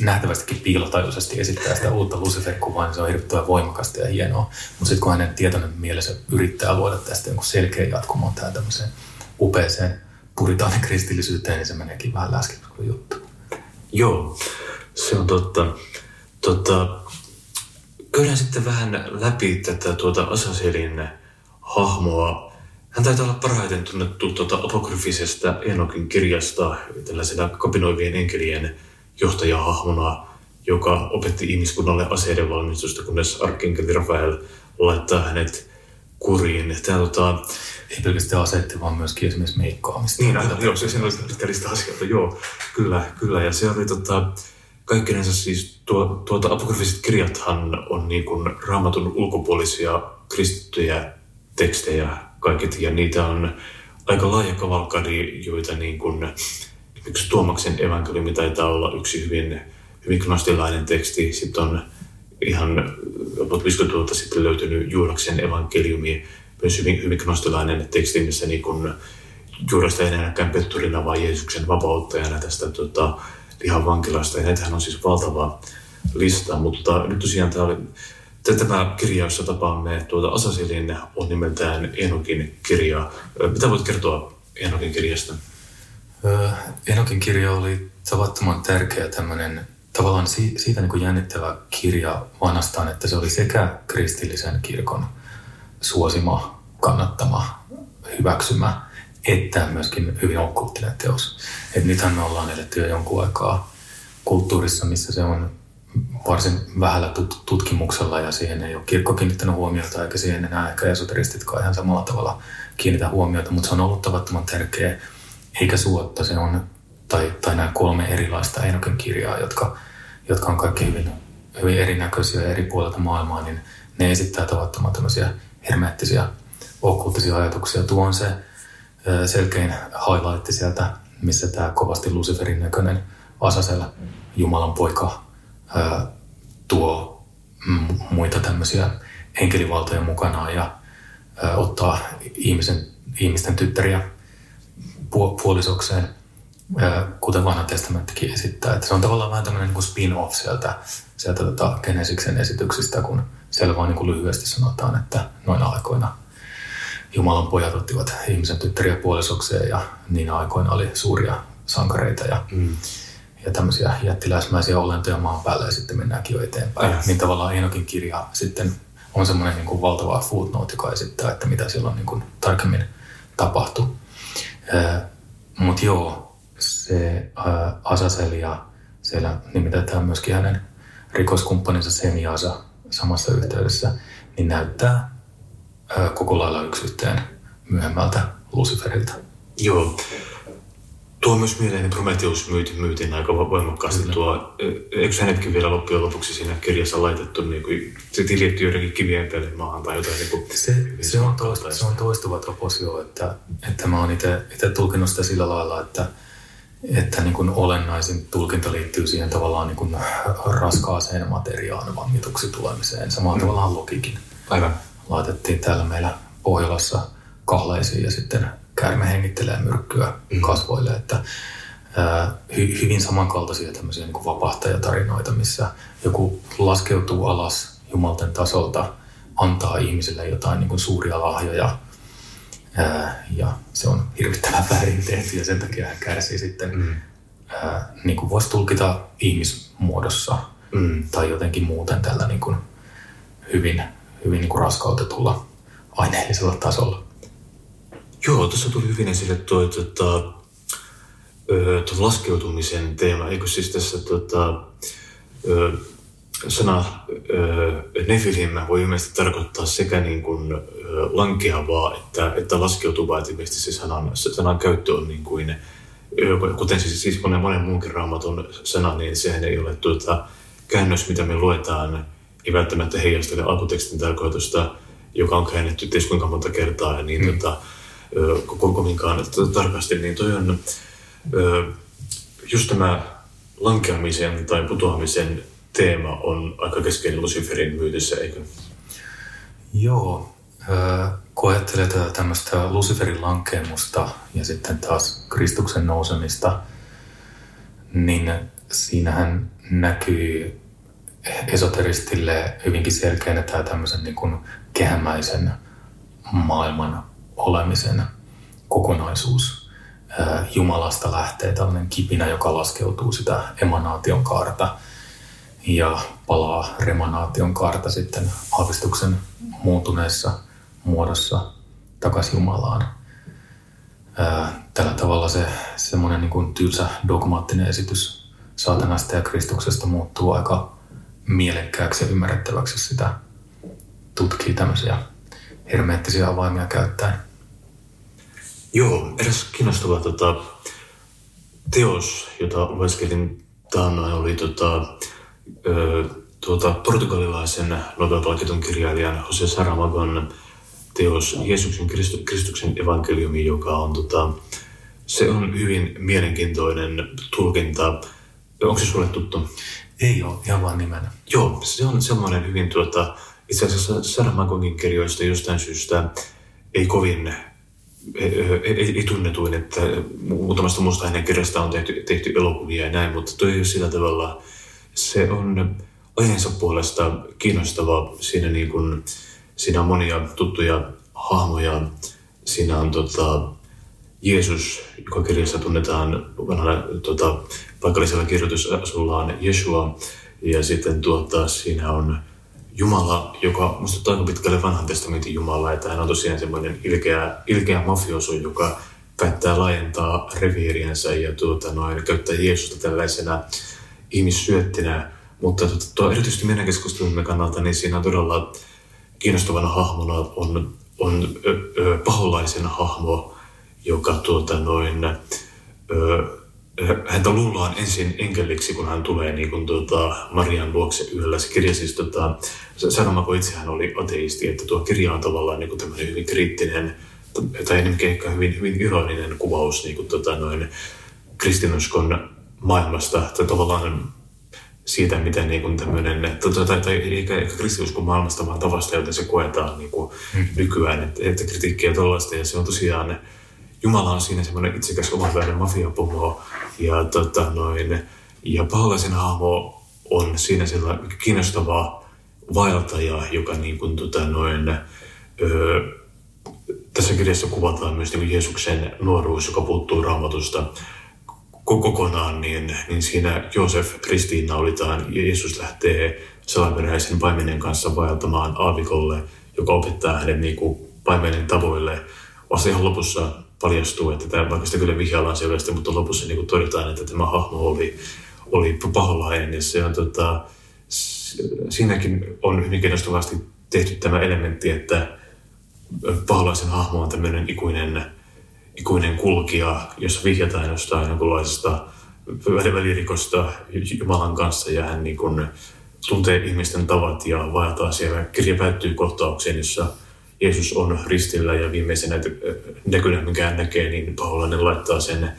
E: nähtävästikin piilotajuisesti esittää sitä uutta Lucifer-kuvaa, niin se on hirvittävän voimakasta ja hienoa. Mutta sitten kun hänen tietoinen mielessä yrittää luoda tästä jonkun selkeä jatkumon tähän tämmöiseen upeeseen puritaanikristillisyyteen, niin se meneekin vähän läskimmäksi kuin juttu.
D: Joo, se on totta. Tota, käydään sitten vähän läpi tätä tuota Asaselin hahmoa. Hän taitaa olla parhaiten tunnettu tuota apokryfisesta Enokin kirjasta tällaisena kapinoivien enkelien johtajahahmona, joka opetti ihmiskunnalle aseiden valmistusta, kunnes arkkenkeli Rafael laittaa hänet kuriin. Tämä, tota,
E: Ei pelkästään asetti, vaan myöskin esimerkiksi meikkaamista.
D: niin, aina, joo, se, se oli pitkälistä asioita, joo, kyllä, kyllä. Ja se oli tota, kaikkinensa siis, tuo, tuota apokryfiset kirjathan on niin kuin raamatun ulkopuolisia kristittyjä tekstejä kaiket, ja niitä on aika laaja kavalkadi, joita niin kuin, esimerkiksi Tuomaksen evankeliumi taitaa olla yksi hyvin, hyvin gnostilainen teksti, sitten on ihan about 50 vuotta sitten löytynyt Juuraksen evankeliumi, myös hyvin, hyvin gnostilainen teksti, missä niin kuin Juurasta ei enääkään petturina, vaan Jeesuksen vapauttajana tästä tota, lihan vankilasta. Ja näitähän on siis valtava lista, mutta nyt tosiaan tämä oli Tämä kirja, jossa tapaamme tuota Asasilin, on nimeltään Enokin kirja. Mitä voit kertoa Enokin kirjasta?
E: Enokin kirja oli tavattoman tärkeä tämmöinen tavallaan si- siitä niin kuin jännittävä kirja vanhastaan, että se oli sekä kristillisen kirkon suosima, kannattama, hyväksymä, että myöskin hyvin okkulttinen teos. Et nythän me ollaan eletty jo jonkun aikaa kulttuurissa, missä se on varsin vähällä tut- tutkimuksella ja siihen ei ole kirkko kiinnittänyt huomiota eikä siihen enää ehkä esoteristitkaan ihan samalla tavalla kiinnitä huomiota, mutta se on ollut tavattoman tärkeä eikä suotta. Se on, tai, tai nämä kolme erilaista Enokin kirjaa, jotka, jotka on kaikki hyvin, hyvin erinäköisiä eri puolilta maailmaa, niin ne esittää tavattoman tämmöisiä hermeettisiä okkulttisia ajatuksia. Tuo on se selkein highlight sieltä, missä tämä kovasti Luciferin näköinen Asasel, Jumalan poika, tuo muita tämmöisiä enkelivaltoja mukanaan ja ottaa ihmisen, ihmisten tyttäriä pu- puolisokseen, kuten vanha testamenttikin esittää. Että se on tavallaan vähän tämmöinen niin spin-off sieltä, sieltä tota Genesiksen esityksistä, kun siellä vaan niin kuin lyhyesti sanotaan, että noina aikoina Jumalan pojat ottivat ihmisen tyttäriä puolisokseen ja niinä aikoina oli suuria sankareita ja, mm. Ja tämmöisiä jättiläismäisiä olentoja maan päällä ja sitten mennäänkin jo eteenpäin.
D: Aivan.
E: Niin tavallaan Enokin kirja sitten on semmoinen niin kuin valtava footnote, joka esittää, että mitä silloin niin kuin tarkemmin tapahtui. Mutta joo, se ää, Asasel ja siellä nimitetään myöskin hänen rikoskumppaninsa Semiasa samassa yhteydessä, niin näyttää ää, koko lailla yksi yhteen myöhemmältä Luciferilta.
D: Joo. Tuo myös mieleeni Prometheus myyti, myytiin aika voimakkaasti.
E: Kyllä.
D: Tuo, eikö hänetkin vielä loppujen lopuksi siinä kirjassa laitettu, niin kuin, se tiljetty joidenkin kivien päälle maahan tai jotain. Niin kuin,
E: Se, se, on, toist, se on toistuva troposio, että, että mä oon itse tulkinut sitä sillä lailla, että, että niin kuin olennaisin tulkinta liittyy siihen tavallaan niin kuin raskaaseen materiaan vangituksi tulemiseen. Samalla mm. tavallaan logikin.
D: Aivan.
E: Laitettiin täällä meillä Pohjolassa kahleisiin ja sitten käärme hengittelee myrkkyä mm. kasvoille. Että, ää, hy, hyvin samankaltaisia tämmöisiä niin vapahtajatarinoita, missä joku laskeutuu alas Jumalten tasolta, antaa ihmisille jotain niin kuin suuria lahjoja, ää, ja se on hirvittävän väärin tehty ja sen takia hän kärsii sitten, mm. ää, niin kuin voisi tulkita ihmismuodossa
D: Mm.
E: tai jotenkin muuten tällä niin kuin hyvin, hyvin niin kuin raskautetulla aineellisella tasolla.
D: Joo, tuossa tuli hyvin esille tuo, tota, ö, laskeutumisen teema. Eikö siis tässä tota, ö, sana nefilim voi ilmeisesti tarkoittaa sekä niin kuin, lankeavaa että, että laskeutuvaa. Ilmeisesti se sanan, se sanan käyttö on niin kuin, kuten siis, siis monen, monen muunkin raamatun sana, niin sehän ei ole tuota, käännös, mitä me luetaan, ei välttämättä heijastele alkutekstin tarkoitusta, joka on käännetty ties kuinka monta kertaa ja niin mm. tota, kovinkaan tarkasti, niin toi on just tämä lankeamisen tai putoamisen teema on aika keskeinen Luciferin myytissä, eikö?
E: Joo, kun ajattelee tätä tämmöistä Luciferin lankeemusta ja sitten taas Kristuksen nousemista, niin siinähän näkyy esoteristille hyvinkin selkeänä tämä tämmöisen niin kehämäisen maailman olemisen kokonaisuus. Jumalasta lähtee tällainen kipinä, joka laskeutuu sitä emanaation kaarta ja palaa remanaation kaarta sitten aavistuksen muuntuneessa muodossa takaisin Jumalaan. Tällä tavalla se semmoinen niin tylsä dogmaattinen esitys saatanasta ja Kristuksesta muuttuu aika mielekkääksi ja ymmärrettäväksi, sitä tutkii tämmöisiä hermeettisiä avaimia käyttäen.
D: Joo, eräs kiinnostava tota, teos, jota lueskelin taannoin, oli tota, ö, tuota, portugalilaisen Nobel-palkitun kirjailijan Jose Saramagon teos Jeesuksen Kristuksen evankeliumi, joka on, tota, se on hyvin mielenkiintoinen tulkinta. Onko se sulle tuttu?
E: Ei ole, ihan vaan nimenä.
D: Joo, se on semmoinen hyvin, tuota, itse asiassa Saramagongin kirjoista jostain syystä ei kovin ei, ei, ei tunnetuin, että muutamasta muusta hänen kirjasta on tehty, tehty elokuvia ja näin, mutta toi sillä tavalla, se on aiheensa puolesta kiinnostava. Siinä, niin kuin, siinä on monia tuttuja hahmoja. Siinä on tota, Jeesus, joka kirjassa tunnetaan vanhana tota, paikallisella kirjoitusasullaan Jeshua. Ja sitten tuota, siinä on Jumala, joka musta aika pitkälle vanhan testamentin Jumala, että hän on tosiaan semmoinen ilkeä, ilkeä mafioso, joka päättää laajentaa reviiriensä ja tuota, noin, käyttää Jeesusta tällaisena ihmissyöttinä. Mutta tuota, tuo erityisesti meidän keskustelumme kannalta, niin siinä todella kiinnostavana hahmona on, on ö, ö, paholaisen hahmo, joka tuota, noin, ö, häntä luullaan ensin enkeliksi, kun hän tulee niin kuin, tuota, Marian luokse yöllä. Se kirja siis, tota, Sanomako itse hän oli ateisti, että tuo kirja on tavallaan niin kuin tämmöinen hyvin kriittinen, tai enemmänkin ehkä hyvin, hyvin ironinen kuvaus niin kuin, tota, noin, kristinuskon maailmasta, tai tavallaan siitä, miten niin kuin tämmöinen, tai, tai, tai eikä, eikä kristinuskon maailmasta, vaan tavasta, joten se koetaan niin kuin mm. nykyään, että, että kritiikkiä tuollaista, ja se on tosiaan, Jumala on siinä semmoinen itsekäs omanlainen mafiapomo, ja, tota, noin, ja paholaisen hahmo on siinä sillä kiinnostava vaeltaja, joka niin kuin, tota, noin, öö, tässä kirjassa kuvataan myös niin Jeesuksen nuoruus, joka puuttuu raamatusta kokonaan, niin, niin siinä Joosef Kristiina olitaan ja Jeesus lähtee salaperäisen paimenen kanssa vaeltamaan aavikolle, joka opettaa hänen niin kuin, paimenen tavoille. Vasta ihan lopussa paljastuu, että tämä, vaikka sitä kyllä vihjaillaan selvästi, mutta lopussa niin kuin todetaan, että tämä hahmo oli, oli paholainen ja se on tota, siinäkin on hyvin kiinnostavasti tehty tämä elementti, että paholaisen hahmo on tämmöinen ikuinen, ikuinen kulkija, jossa vihjataan jostain jonkunlaisesta välirikosta Jumalan kanssa ja hän niin kuin tuntee ihmisten tavat ja vaeltaa siellä. Kirja päättyy kohtaukseen, jossa Jeesus on ristillä ja viimeisenä näkynä, mikä näkee, niin paholainen laittaa sen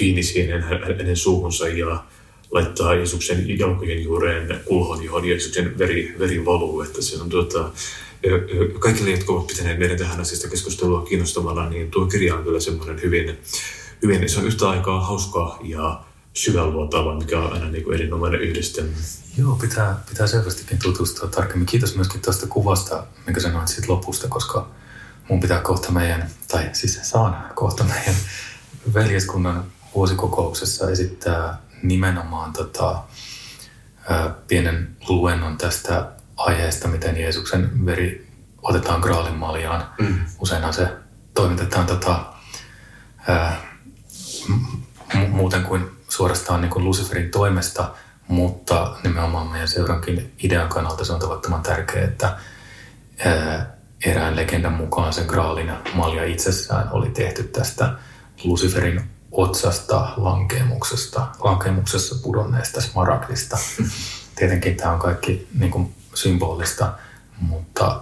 D: viinisienen hänen suuhunsa ja laittaa Jeesuksen jalkojen juureen kulhon, johon Jeesuksen veri, veri valuu. Että se on tuota, kaikille, jotka ovat pitäneet meidän tähän asiasta keskustelua kiinnostavana, niin tuo kirja on kyllä semmoinen hyvin, hyvin se on yhtä aikaa hauska ja syväluotava, mikä on aina niin kuin erinomainen yhdistelmä.
E: Joo, pitää, pitää selvästikin tutustua tarkemmin. Kiitos myöskin tuosta kuvasta, minkä sanoit siitä lopusta, koska mun pitää kohta meidän, tai siis saan kohta meidän veljeskunnan vuosikokouksessa esittää nimenomaan tota, ää, pienen luennon tästä aiheesta, miten Jeesuksen veri otetaan graalin maljaan. Mm. Useinhan se toimitetaan tota, ää, m- muuten kuin suorastaan niin kuin Luciferin toimesta, mutta nimenomaan meidän seurankin idean kannalta se on tavattoman tärkeää, että ää, erään legendan mukaan se graalin malja itsessään oli tehty tästä Luciferin otsasta lankemuksesta, lankemuksessa pudonneesta smaragdista. *laughs* Tietenkin tämä on kaikki niin kuin symbolista, mutta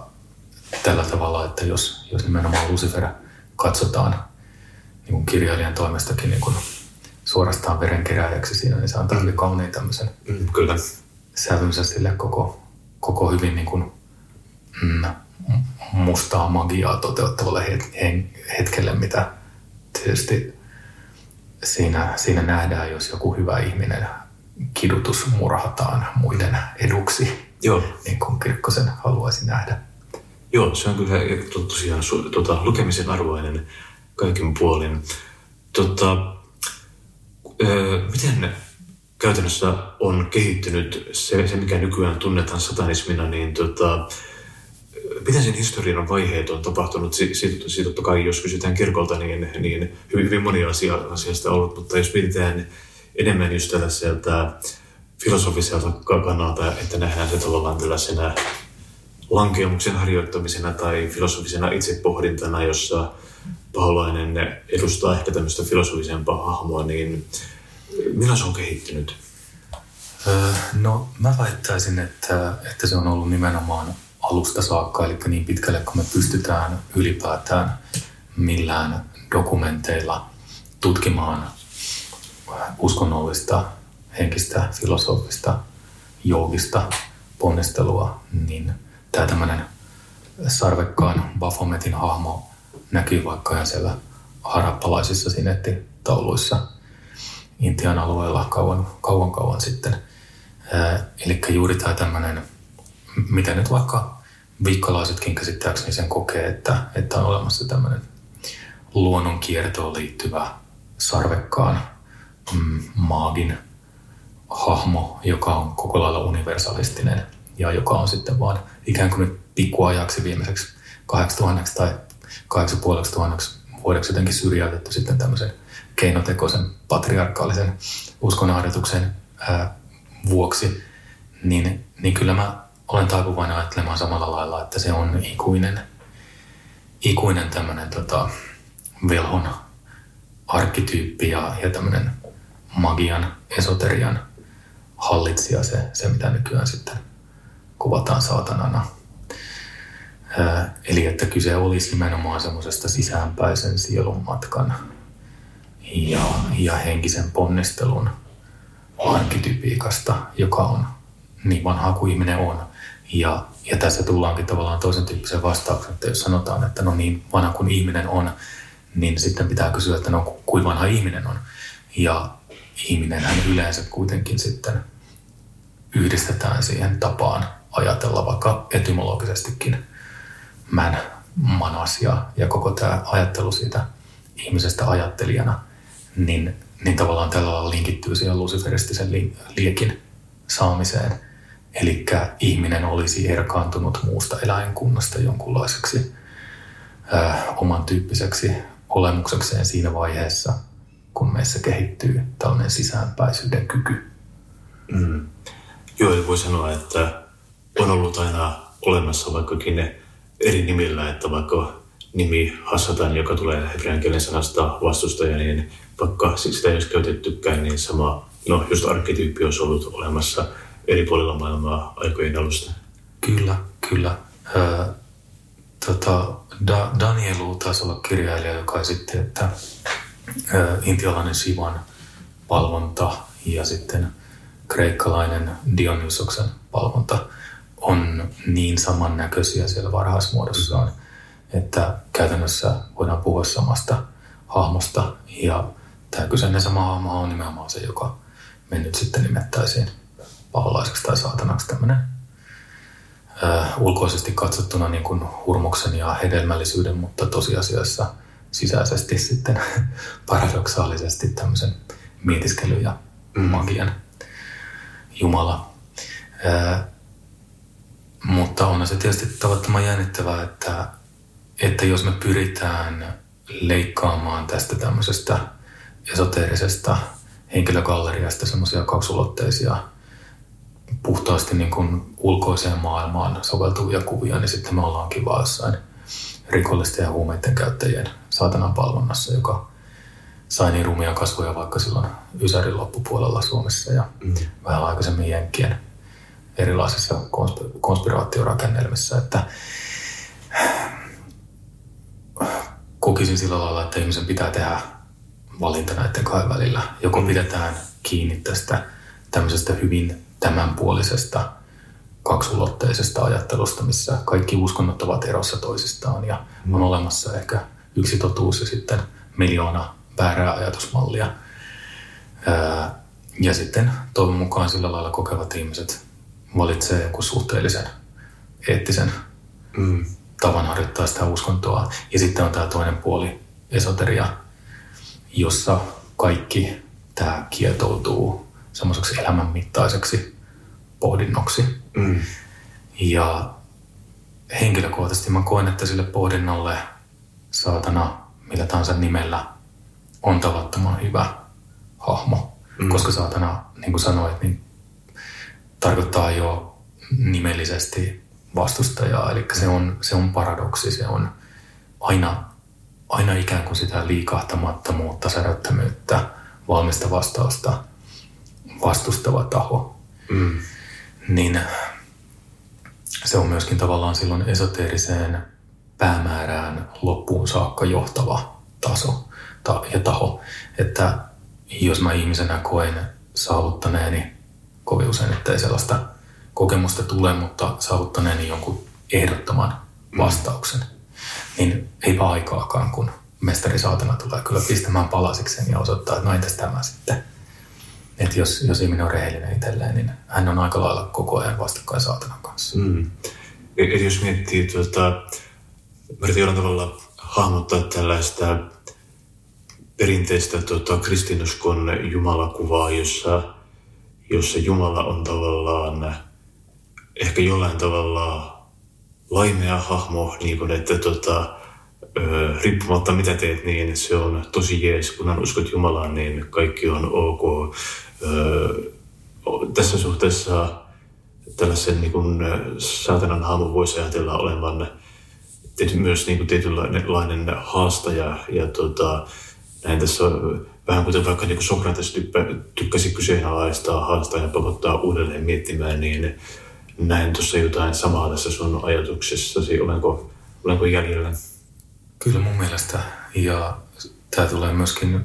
E: tällä tavalla, että jos, jos nimenomaan Lucifer katsotaan niin kuin kirjailijan toimestakin niin kuin suorastaan verenkeräjäksi siinä, niin se antaa hyvin kauniin tämmöisen
D: mm, kyllä.
E: sävynsä sille koko, koko hyvin niin kuin, mm, mustaa magiaa toteuttavalle hetkelle, mitä tietysti siinä, siinä nähdään, jos joku hyvä ihminen kidutus murhataan muiden eduksi,
D: Joo.
E: niin kuin Kirkkosen haluaisi nähdä.
D: Joo, se on kyllä tosiaan tuota, lukemisen arvoinen kaikin puolin. tota, öö, miten käytännössä on kehittynyt se, se, mikä nykyään tunnetaan satanismina, niin tota, miten sen historian vaiheet on tapahtunut? Siitä, siitä totta kai, jos kysytään kirkolta, niin, niin hyvin, hyvin moni asia, asiasta on ollut, mutta jos mietitään enemmän just tällaiselta filosofiselta kannalta, että nähdään se tavallaan tällaisena lankeamuksen harjoittamisena tai filosofisena itsepohdintana, jossa paholainen edustaa ehkä tämmöistä filosofisempaa hahmoa, niin millä se on kehittynyt?
E: No mä väittäisin, että, että se on ollut nimenomaan alusta saakka, eli niin pitkälle kun me pystytään ylipäätään millään dokumenteilla tutkimaan uskonnollista, henkistä, filosofista, joogista ponnistelua, niin tämä tämmöinen sarvekkaan Bafometin hahmo näkyy vaikka ihan siellä harappalaisissa sinettitauluissa Intian alueella kauan kauan, kauan sitten. Eli juuri tämä tämmöinen, mitä nyt vaikka viikkolaisetkin käsittääkseni sen kokee, että, että on olemassa tämmöinen luonnon kiertoon liittyvä sarvekkaan mm, maagin hahmo, joka on koko lailla universalistinen ja joka on sitten vaan ikään kuin nyt pikkuajaksi viimeiseksi 8000 tai 8500 vuodeksi jotenkin syrjäytetty sitten tämmöisen keinotekoisen patriarkaalisen uskonnonharjoituksen ää, vuoksi, niin, niin kyllä mä olen taipuvainen ajattelemaan samalla lailla, että se on ikuinen, ikuinen tämmöinen tota, velhon arkkityyppi ja, ja tämmöinen magian, esoterian hallitsija, se, se mitä nykyään sitten kuvataan saatanana. Eli että kyse olisi nimenomaan semmoisesta sisäänpäisen sielun matkan ja, ja henkisen ponnistelun arkitypiikasta, joka on niin vanha kuin ihminen on. Ja, ja tässä tullaankin tavallaan toisen tyyppisen vastauksen, että jos sanotaan, että no niin vanha kuin ihminen on, niin sitten pitää kysyä, että no kuin vanha ihminen on. Ja ihminenhän yleensä kuitenkin sitten yhdistetään siihen tapaan ajatella vaikka etymologisestikin män, manas ja, ja koko tämä ajattelu siitä ihmisestä ajattelijana, niin, niin tavallaan tällä lailla linkittyy siihen luciferistisen li, liekin saamiseen. Eli ihminen olisi erkaantunut muusta eläinkunnasta jonkunlaiseksi äh, oman tyyppiseksi olemuksekseen siinä vaiheessa, kun meissä kehittyy tällainen sisäänpäisyyden kyky.
D: Mm. Joo, voi sanoa, että on ollut aina olemassa vaikkakin ne eri nimillä, että vaikka nimi Hassatan, joka tulee hebrean kielen sanasta vastustaja, niin vaikka sitä ei olisi käytettykään, niin sama, no just arkkityyppi olisi ollut olemassa eri puolilla maailmaa aikojen alusta.
E: Kyllä, kyllä. Ö, tota, da, Danielu taisi olla kirjailija, joka esitti, että ö, intialainen Sivan valvonta ja sitten kreikkalainen Dionysoksen valvonta on niin samannäköisiä siellä varhaismuodossaan, että käytännössä voidaan puhua samasta hahmosta. Ja tämä kyseinen sama hahmo on nimenomaan se, joka me nyt sitten nimettäisiin paholaiseksi tai saatanaksi tämmöinen ulkoisesti katsottuna niin kuin hurmuksen ja hedelmällisyyden, mutta tosiasiassa sisäisesti sitten *laughs* paradoksaalisesti tämmöisen mietiskelyn ja magian Jumala. Mutta on se tietysti tavattoman jännittävää, että, että jos me pyritään leikkaamaan tästä tämmöisestä esoteerisesta henkilögalleriasta semmoisia kaksulotteisia puhtaasti niin kuin ulkoiseen maailmaan soveltuvia kuvia, niin sitten me ollaankin vaan jossain rikollisten ja huumeiden käyttäjien saatanan palvonnassa, joka sai niin rumia kasvoja vaikka silloin Ysärin loppupuolella Suomessa ja mm. vähän aikaisemmin Jenkkien erilaisissa konspiraatiorakennelmissa, että kokisin sillä lailla, että ihmisen pitää tehdä valinta näiden kahden välillä. Joko mm. pidetään kiinni tästä tämmöisestä hyvin tämänpuolisesta kaksulotteisesta ajattelusta, missä kaikki uskonnot ovat erossa toisistaan ja mm. on olemassa ehkä yksi totuus ja sitten miljoona väärää ajatusmallia. Ja sitten toivon mukaan sillä lailla kokevat ihmiset valitsee joku suhteellisen eettisen mm. tavan harjoittaa sitä uskontoa. Ja sitten on tämä toinen puoli, esoteria, jossa kaikki tämä kietoutuu semmoiseksi elämänmittaiseksi pohdinnoksi.
D: Mm.
E: Ja henkilökohtaisesti mä koen, että sille pohdinnalle saatana millä tahansa nimellä on tavattoman hyvä hahmo. Mm. Koska saatana, niin kuin sanoit, niin tarkoittaa jo nimellisesti vastustajaa. Eli se on, se on paradoksi, se on aina, aina ikään kuin sitä liikahtamattomuutta, säröttömyyttä, valmista vastausta vastustava taho.
D: Mm.
E: Niin se on myöskin tavallaan silloin esoteeriseen päämäärään loppuun saakka johtava taso ta- ja taho. Että jos mä ihmisenä koen saavuttaneeni, kovin usein että ei sellaista kokemusta tule, mutta saavuttaneeni jonkun ehdottoman vastauksen, niin eipä aikaakaan, kun mestari saatana tulee kyllä pistämään palasikseen ja osoittaa, että no entäs tämä sitten. Että jos, jos ihminen on rehellinen itselleen, niin hän on aika lailla koko ajan vastakkain saatanan kanssa.
D: Mm. Eli jos miettii, tuota, mä jollain tavalla hahmottaa tällaista perinteistä tuota, kristinuskon jumalakuvaa, jossa, jossa Jumala on tavallaan ehkä jollain tavalla laimea hahmo, niin kuin, että tota, riippumatta mitä teet, niin se on tosi jees. Kunhan uskot Jumalaan, niin kaikki on ok. Tässä suhteessa tällaisen niin kuin, saatanan hahmo voisi ajatella olevan myös niin kuin tietynlainen haastaja. Ja tota, näin tässä vähän kuten vaikka niin kuin Sokrates typpä, tykkäsi kyseenalaistaa, haastaa ja pakottaa uudelleen miettimään, niin näin tuossa jotain samaa tässä sun ajatuksessasi. Olenko, olenko jäljellä?
E: Kyllä mun mielestä. Ja tämä tulee myöskin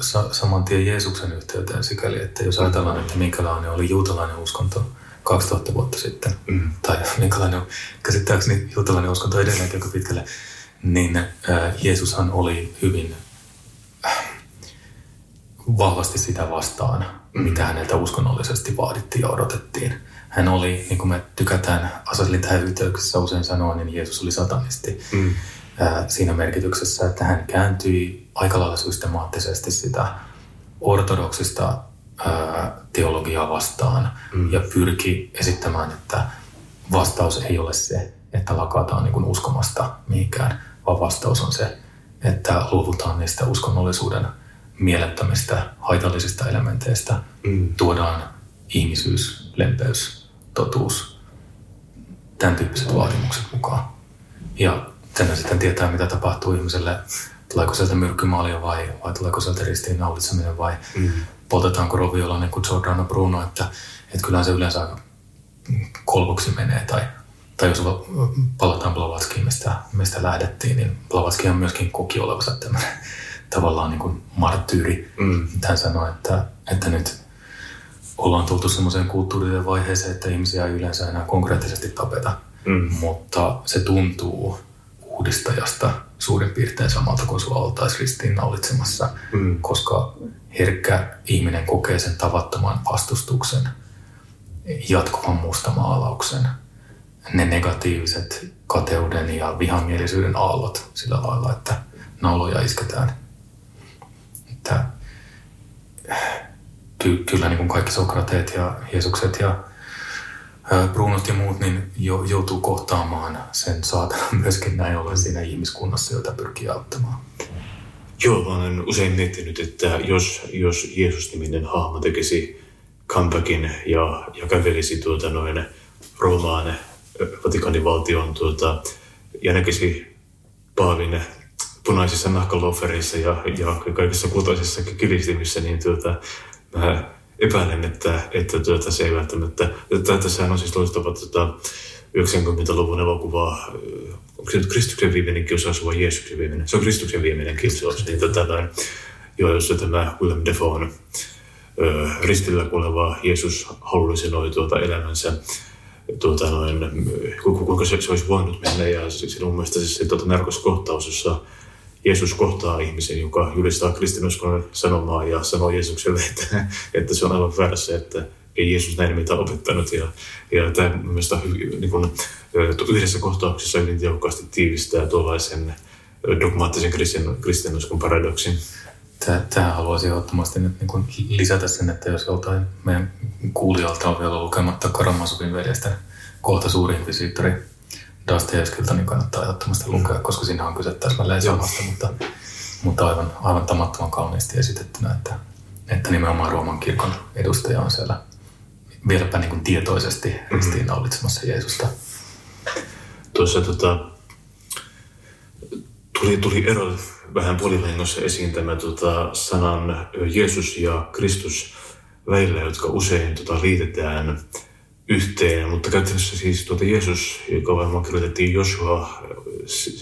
E: sa- saman tien Jeesuksen yhteyteen sikäli, että jos ajatellaan, että minkälainen oli juutalainen uskonto 2000 vuotta sitten, mm. tai minkälainen on käsittääkseni juutalainen uskonto edelleenkin aika pitkälle, niin äh, Jeesushan oli hyvin vahvasti sitä vastaan, mm. mitä häneltä uskonnollisesti vaadittiin ja odotettiin. Hän oli, niin kuin me tykätään Asaslin tähän yhteyksessä usein sanoa, niin Jeesus oli satanisti. Mm siinä merkityksessä, että hän kääntyi aika lailla systemaattisesti sitä ortodoksista teologiaa vastaan mm. ja pyrki esittämään, että vastaus ei ole se, että lakataan niin kuin uskomasta mihinkään, vaan vastaus on se, että luovutaan niistä uskonnollisuuden mielettömistä haitallisista elementeistä, mm. tuodaan ihmisyys, lempeys, totuus, tämän tyyppiset vaatimukset mukaan. Ja tänne sitten tietää, mitä tapahtuu ihmiselle. Tuleeko sieltä myrkkymaalia vai, vai tuleeko sieltä ristiinnaulitseminen vai mm. poltetaanko roviolla niin kuin Giordano Bruno, että, että kyllähän se yleensä aika kolvoksi menee. Tai, tai jos palataan Blavatskiin, mistä, mistä lähdettiin, niin Blavatski on myöskin koki olevansa tämmöinen tavallaan niin kuin marttyyri. Mm. Hän sanoi, että, että nyt ollaan tultu semmoiseen kulttuuriseen vaiheeseen, että ihmisiä ei yleensä enää konkreettisesti tapeta, mm. mutta se tuntuu uudistajasta suurin piirtein samalta kuin sua oltaisiin ristiinnaulitsemassa, mm. koska herkkä ihminen kokee sen tavattoman vastustuksen, jatkuvan mustamaalauksen, ne negatiiviset kateuden ja vihamielisyyden aallot sillä lailla, että nauloja isketään. Että, ky- kyllä niin kuin kaikki Sokrateet ja Jeesukset ja Brunot ja muut niin jo, joutuu kohtaamaan sen saatana myöskin näin ollen siinä ihmiskunnassa, jota pyrkii auttamaan.
D: Joo, mä olen usein miettinyt, että jos, jos Jeesus-niminen hahmo tekisi comebackin ja, ja kävelisi tuota noin Roomaan Vatikanin valtion tuota, ja näkisi Paavin punaisissa nahkalofereissa ja, ja kaikissa kultaisissa kilistimissä, niin tuota, mä epäilen, että, että tuota, se ei välttämättä... Tässähän on siis loistava tuota, 90-luvun elokuva, onko se nyt Kristuksen viimeinen kiusaus vai Jeesuksen viimeinen? Se on Kristuksen viimeinen kiusaus. Niin tota, joo, jossa tämä Willem Dafoe ö, ristillä kuoleva Jeesus hallusinoi tuota elämänsä tuota noin, kuinka se, se olisi voinut mennä. Ja se, mun mielestä se, se tuota, narkoskohtaus, jossa Jeesus kohtaa ihmisen, joka julistaa kristinuskon sanomaa ja sanoo Jeesukselle, että, että se on aivan väärässä, että ei Jeesus näin mitä opettanut. Ja, ja tämä mielestäni niin yhdessä kohtauksessa hyvin tehokkaasti tiivistää tuollaisen dogmaattisen kristin, kristinuskon paradoksin.
E: Tähän haluaisin ehdottomasti nyt niin kuin lisätä sen, että jos joltain meidän kuulijalta on vielä lukematta Karamasovin veljesten kohta suuri inkvisiittori Dostoevskilta, niin kannattaa ehdottomasti lukea, koska siinä on kyse täsmälleen samasta, mutta, mutta aivan, aivan tamattoman kauniisti esitettynä, että, että nimenomaan Rooman kirkon edustaja on siellä vieläpä niin kuin tietoisesti mm-hmm. ristiinnaulitsemassa Jeesusta.
D: Tuossa tota, tuli, tuli ero vähän puolivahingossa esiin tämä tota, sanan Jeesus ja Kristus välillä, jotka usein tota, liitetään yhteen, mutta käytännössä siis tuota Jeesus, joka varmaan kirjoitettiin Joshua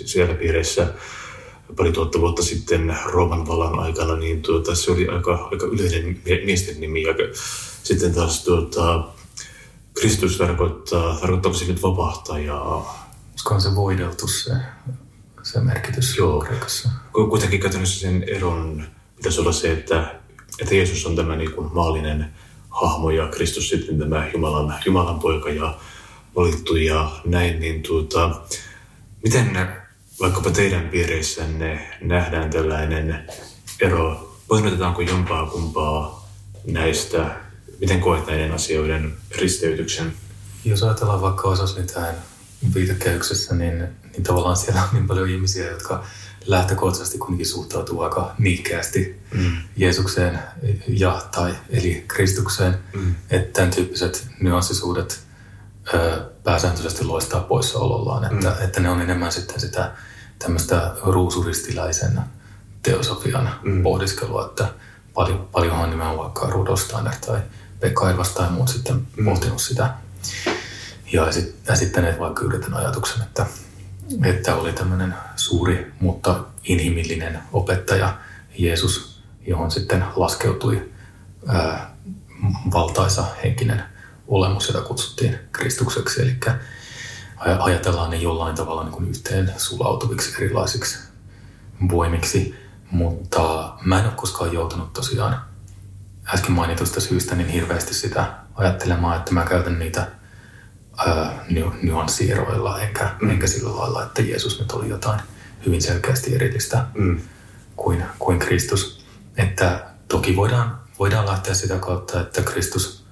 D: siellä piirissä pari tuhatta vuotta sitten Rooman vallan aikana, niin tuota, se oli aika, aika yleinen miesten nimi. Ja sitten taas tuota, Kristus tarkoittaa, tarkoittaa nyt vapahtajaa.
E: Olisikohan se voideltu se, se merkitys
D: Joo. Kreikassa? Kuitenkin käytännössä sen eron pitäisi olla se, että, että Jeesus on tämä niin kuin maallinen hahmo ja Kristus sitten tämä Jumalan, Jumalan poika ja valittu ja näin, niin tuota, miten vaikkapa teidän piireissänne nähdään tällainen ero? Painotetaanko jompaa kumpaa näistä? Miten koet näiden asioiden risteytyksen?
E: Jos ajatellaan vaikka osasni tähän viitekehyksessä, niin, niin tavallaan siellä on niin paljon ihmisiä, jotka lähtökohtaisesti kuitenkin suhtautuu aika niikkäästi mm. Jeesukseen ja tai eli Kristukseen. Mm. Että tämän tyyppiset nyanssisuudet ö, pääsääntöisesti loistaa poissaolollaan. Että, mm. että ne on enemmän sitten sitä tämmöistä ruusuristiläisen teosofian mm. pohdiskelua, että paljon, paljonhan nimenomaan vaikka Rudolf Steiner tai Pekka Ervas tai muut sitten mm. pohtinut sitä. Ja esittäneet vaikka yhden ajatuksen, että että oli tämmöinen suuri, mutta inhimillinen opettaja Jeesus, johon sitten laskeutui ää, valtaisa henkinen olemus, jota kutsuttiin Kristukseksi. Eli ajatellaan ne jollain tavalla niin kuin yhteen sulautuviksi erilaisiksi voimiksi, mutta mä en ole koskaan joutunut tosiaan äsken mainitusta syystä niin hirveästi sitä ajattelemaan, että mä käytän niitä – nyanssieroilla, enkä, mm. enkä sillä lailla, että Jeesus nyt oli jotain hyvin selkeästi erillistä mm. kuin, kuin Kristus. Että toki voidaan, voidaan lähteä sitä kautta, että Kristus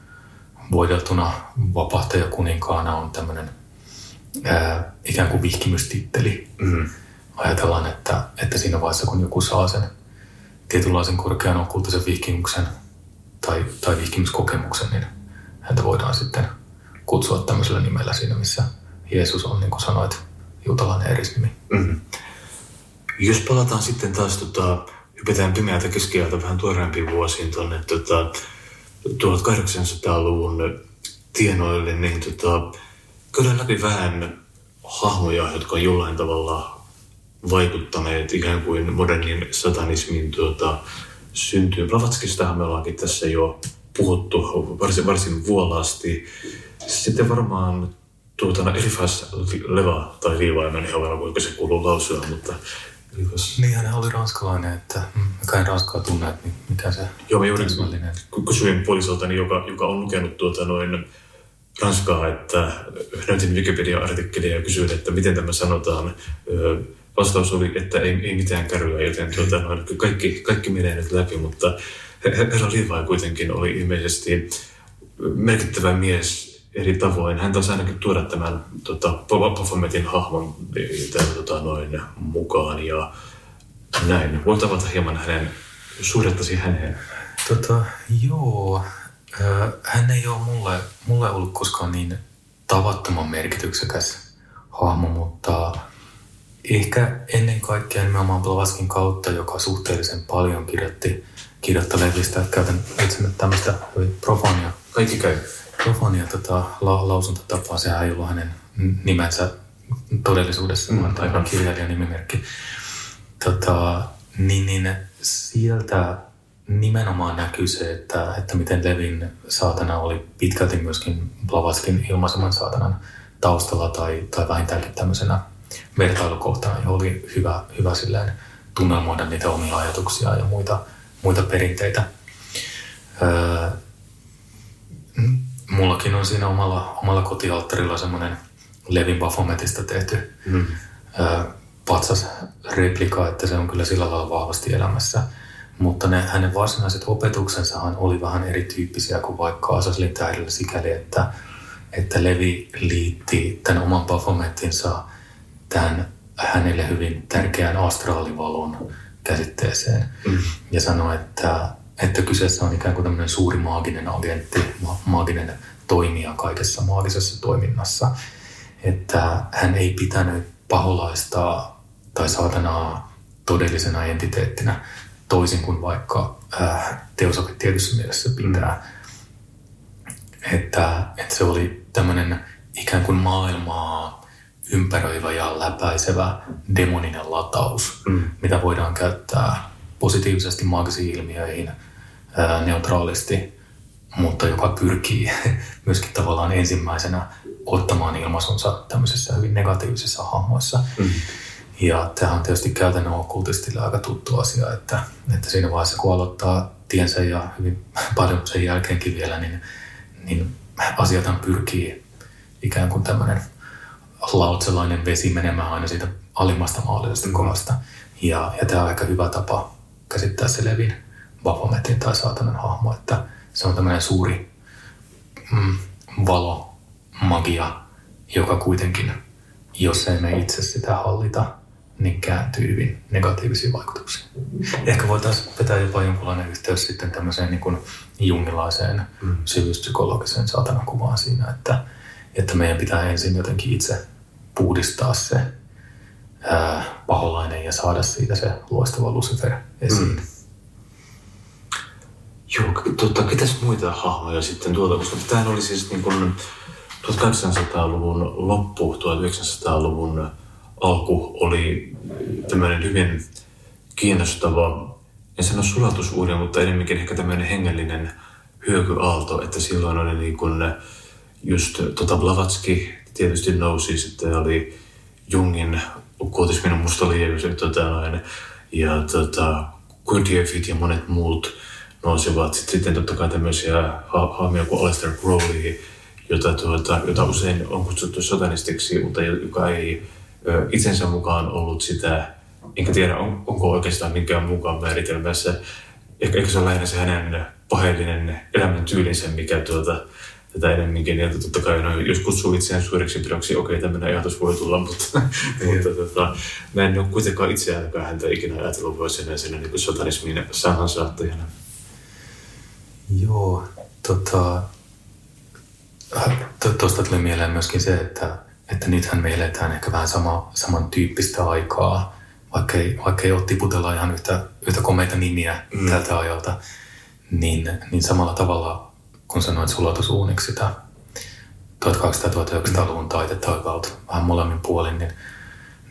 E: voideltuna vapahtajakuninkaana on tämmöinen ää, ikään kuin vihkimystitteli. Mm. Ajatellaan, että, että siinä vaiheessa kun joku saa sen tietynlaisen korkean okkultisen vihkimyksen tai, tai vihkimyskokemuksen, niin häntä voidaan sitten – kutsua tämmöisellä nimellä siinä, missä Jeesus on, niin kuin sanoit, juutalainen erisnimi. Mm-hmm.
D: Jos palataan sitten taas, tota, hypätään pimeältä keskiajalta vähän tuoreempiin vuosiin tuonne tota, 1800-luvun tienoille, niin tota, käydään läpi vähän hahmoja, jotka on jollain tavalla vaikuttaneet ikään kuin modernin satanismin tuota, syntyyn. Blavatskistahan me ollaankin tässä jo puhuttu varsin, varsin vuolaasti. Sitten varmaan tuota, Elifas Leva tai Liiva, en ihan varma kuinka se kuuluu lausua, mutta
E: Elifas... Niin, hän oli ranskalainen, että kai ranskaa tunne, että mikä se
D: Joo, mä juuri kysyin puolisoltani, joka, joka on lukenut tuota noin ranskaa, että näytin Wikipedia-artikkelia ja kysyin, että miten tämä sanotaan. Vastaus oli, että ei, ei mitään kärryä, joten tuota, noin, kaikki, kaikki menee nyt läpi, mutta herra Liivai kuitenkin oli ilmeisesti merkittävä mies eri tavoin. Hän taisi ainakin tuoda tämän tota, Baphometin hahmon tämän, tota, noin, mukaan ja näin. Voit avata hieman hänen suhdettasi häneen?
E: Tota, joo. Hän ei ole mulle, mulle ollut koskaan niin tavattoman merkityksekäs hahmo, mutta ehkä ennen kaikkea nimenomaan Blavatskin kautta, joka suhteellisen paljon kirjoitti kirjoittelevista, että käytän itse tämmöistä profania.
D: Kaikki käy
E: Profonia tota, la, lausuntatapaa, sehän ei ollut hänen nimensä todellisuudessa, mm, vaan aivan kirjailijan nimimerkki. Tota, niin, niin sieltä nimenomaan näkyy se, että, että miten Levin saatana oli pitkälti myöskin Blavatskin ilmaiseman saatanan taustalla tai, tai vähintäänkin tämmöisenä vertailukohtana, johon oli hyvä, hyvä silleen tunnelmoida niitä omia ajatuksia ja muita, muita perinteitä. Öö, mullakin on siinä omalla, omalla kotialttarilla semmoinen Levin Baphometista tehty mm. patsas replika, että se on kyllä sillä lailla vahvasti elämässä. Mutta ne, hänen varsinaiset opetuksensahan oli vähän erityyppisiä kuin vaikka Asaslin tähdellä sikäli, että, että Levi liitti tämän oman Baphometinsa tämän hänelle hyvin tärkeän astraalivalon käsitteeseen mm. ja sanoi, että, että kyseessä on ikään kuin tämmöinen suuri maaginen agentti, ma- maaginen toimija kaikessa maagisessa toiminnassa. Että hän ei pitänyt paholaista tai saatanaa todellisena entiteettinä toisin kuin vaikka äh, teosopit tietyssä mielessä pitää. Että, että se oli tämmöinen ikään kuin maailmaa ympäröivä ja läpäisevä demoninen lataus, mm. mitä voidaan käyttää positiivisesti maagisiin ilmiöihin ää, neutraalisti, mutta joka pyrkii *laughs* myöskin tavallaan ensimmäisenä ottamaan ilmaisunsa tämmöisissä hyvin negatiivisissa hahmoissa. Mm. Ja tämä on tietysti käytännön okkultistille aika tuttu asia, että, että siinä vaiheessa kun aloittaa tiensä ja hyvin *laughs* paljon sen jälkeenkin vielä, niin, niin asiathan pyrkii ikään kuin tämmöinen lautselainen vesi menemään aina siitä alimmasta mahdollisesta kohdasta. Ja, ja tämä on aika hyvä tapa käsittää se Levin Baphometin tai saatanan hahmo, että se on tämmöinen suuri mm, valo, magia, joka kuitenkin, jos ei me itse sitä hallita, niin kääntyy hyvin negatiivisiin vaikutuksiin. Ehkä voitaisiin vetää jopa jonkinlainen yhteys sitten tämmöiseen niin kuin jungilaiseen mm. syvyyspsykologiseen saatanakuvaan siinä, että, että meidän pitää ensin jotenkin itse puhdistaa se ää, paholainen ja saada siitä se loistava Lucifer esiin. Mm.
D: Joo, tota, ketäs muita hahmoja sitten tuolta, koska tämähän oli siis niin kuin 1800-luvun loppu, 1900-luvun alku oli tämmöinen hyvin kiinnostava, en sano sulatusuuden, mutta enemmänkin ehkä tämmöinen hengellinen hyökyaalto, että silloin oli niin kuin just tota Blavatski tietysti nousi, sitten oli Jungin ukkotismin musta tota, ja tota, Gurdjieffit ja monet muut nousivat. Sitten totta kai tämmöisiä ha- hahmoja kuin Aleister Crowley, jota, tuota, jota usein on kutsuttu satanistiksi, mutta joka ei ö, itsensä mukaan ollut sitä, enkä tiedä on, onko oikeastaan minkään mukaan määritelmässä. Ehkä, ehkä se on lähinnä se hänen paheellinen elämäntyylinsä, mikä tuota, tätä enemmänkin. Ja totta kai, no, jos kutsuu itseään suureksi pidoksi, okei, okay, tämmöinen ajatus voi tulla, mutta, *laughs* mutta tota, mä en ole kuitenkaan itse ainakaan häntä ikinä ajatellut voisi enää sen niin satanismin sanansaattajana.
E: Joo, tota, tuosta tuli mieleen myöskin se, että, että nythän me eletään ehkä vähän sama, samantyyppistä aikaa, vaikka ei, vaikka ei ole tiputella ihan yhtä, yhtä komeita nimiä mm. tältä ajalta, niin, niin samalla tavalla kun sanoit sulatusuuniksi sitä 1200-1900-luvun taitetaivaalta vähän molemmin puolin, niin,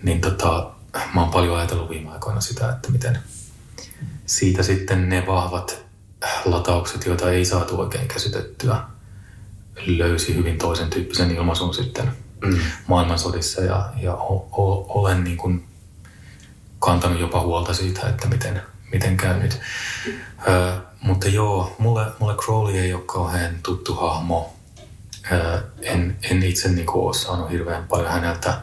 E: niin tota, mä oon paljon ajatellut viime aikoina sitä, että miten siitä sitten ne vahvat lataukset, joita ei saatu oikein käsitettyä, löysi hyvin toisen tyyppisen ilmaisun sitten mm. maailmansodissa ja, ja o, o, olen niin kuin kantanut jopa huolta siitä, että miten, miten käy nyt. Ö, mutta joo, mulle, mulle Crowley ei ole kauhean tuttu hahmo. Ö, en, en itse niin kuin, ole saanut hirveän paljon häneltä.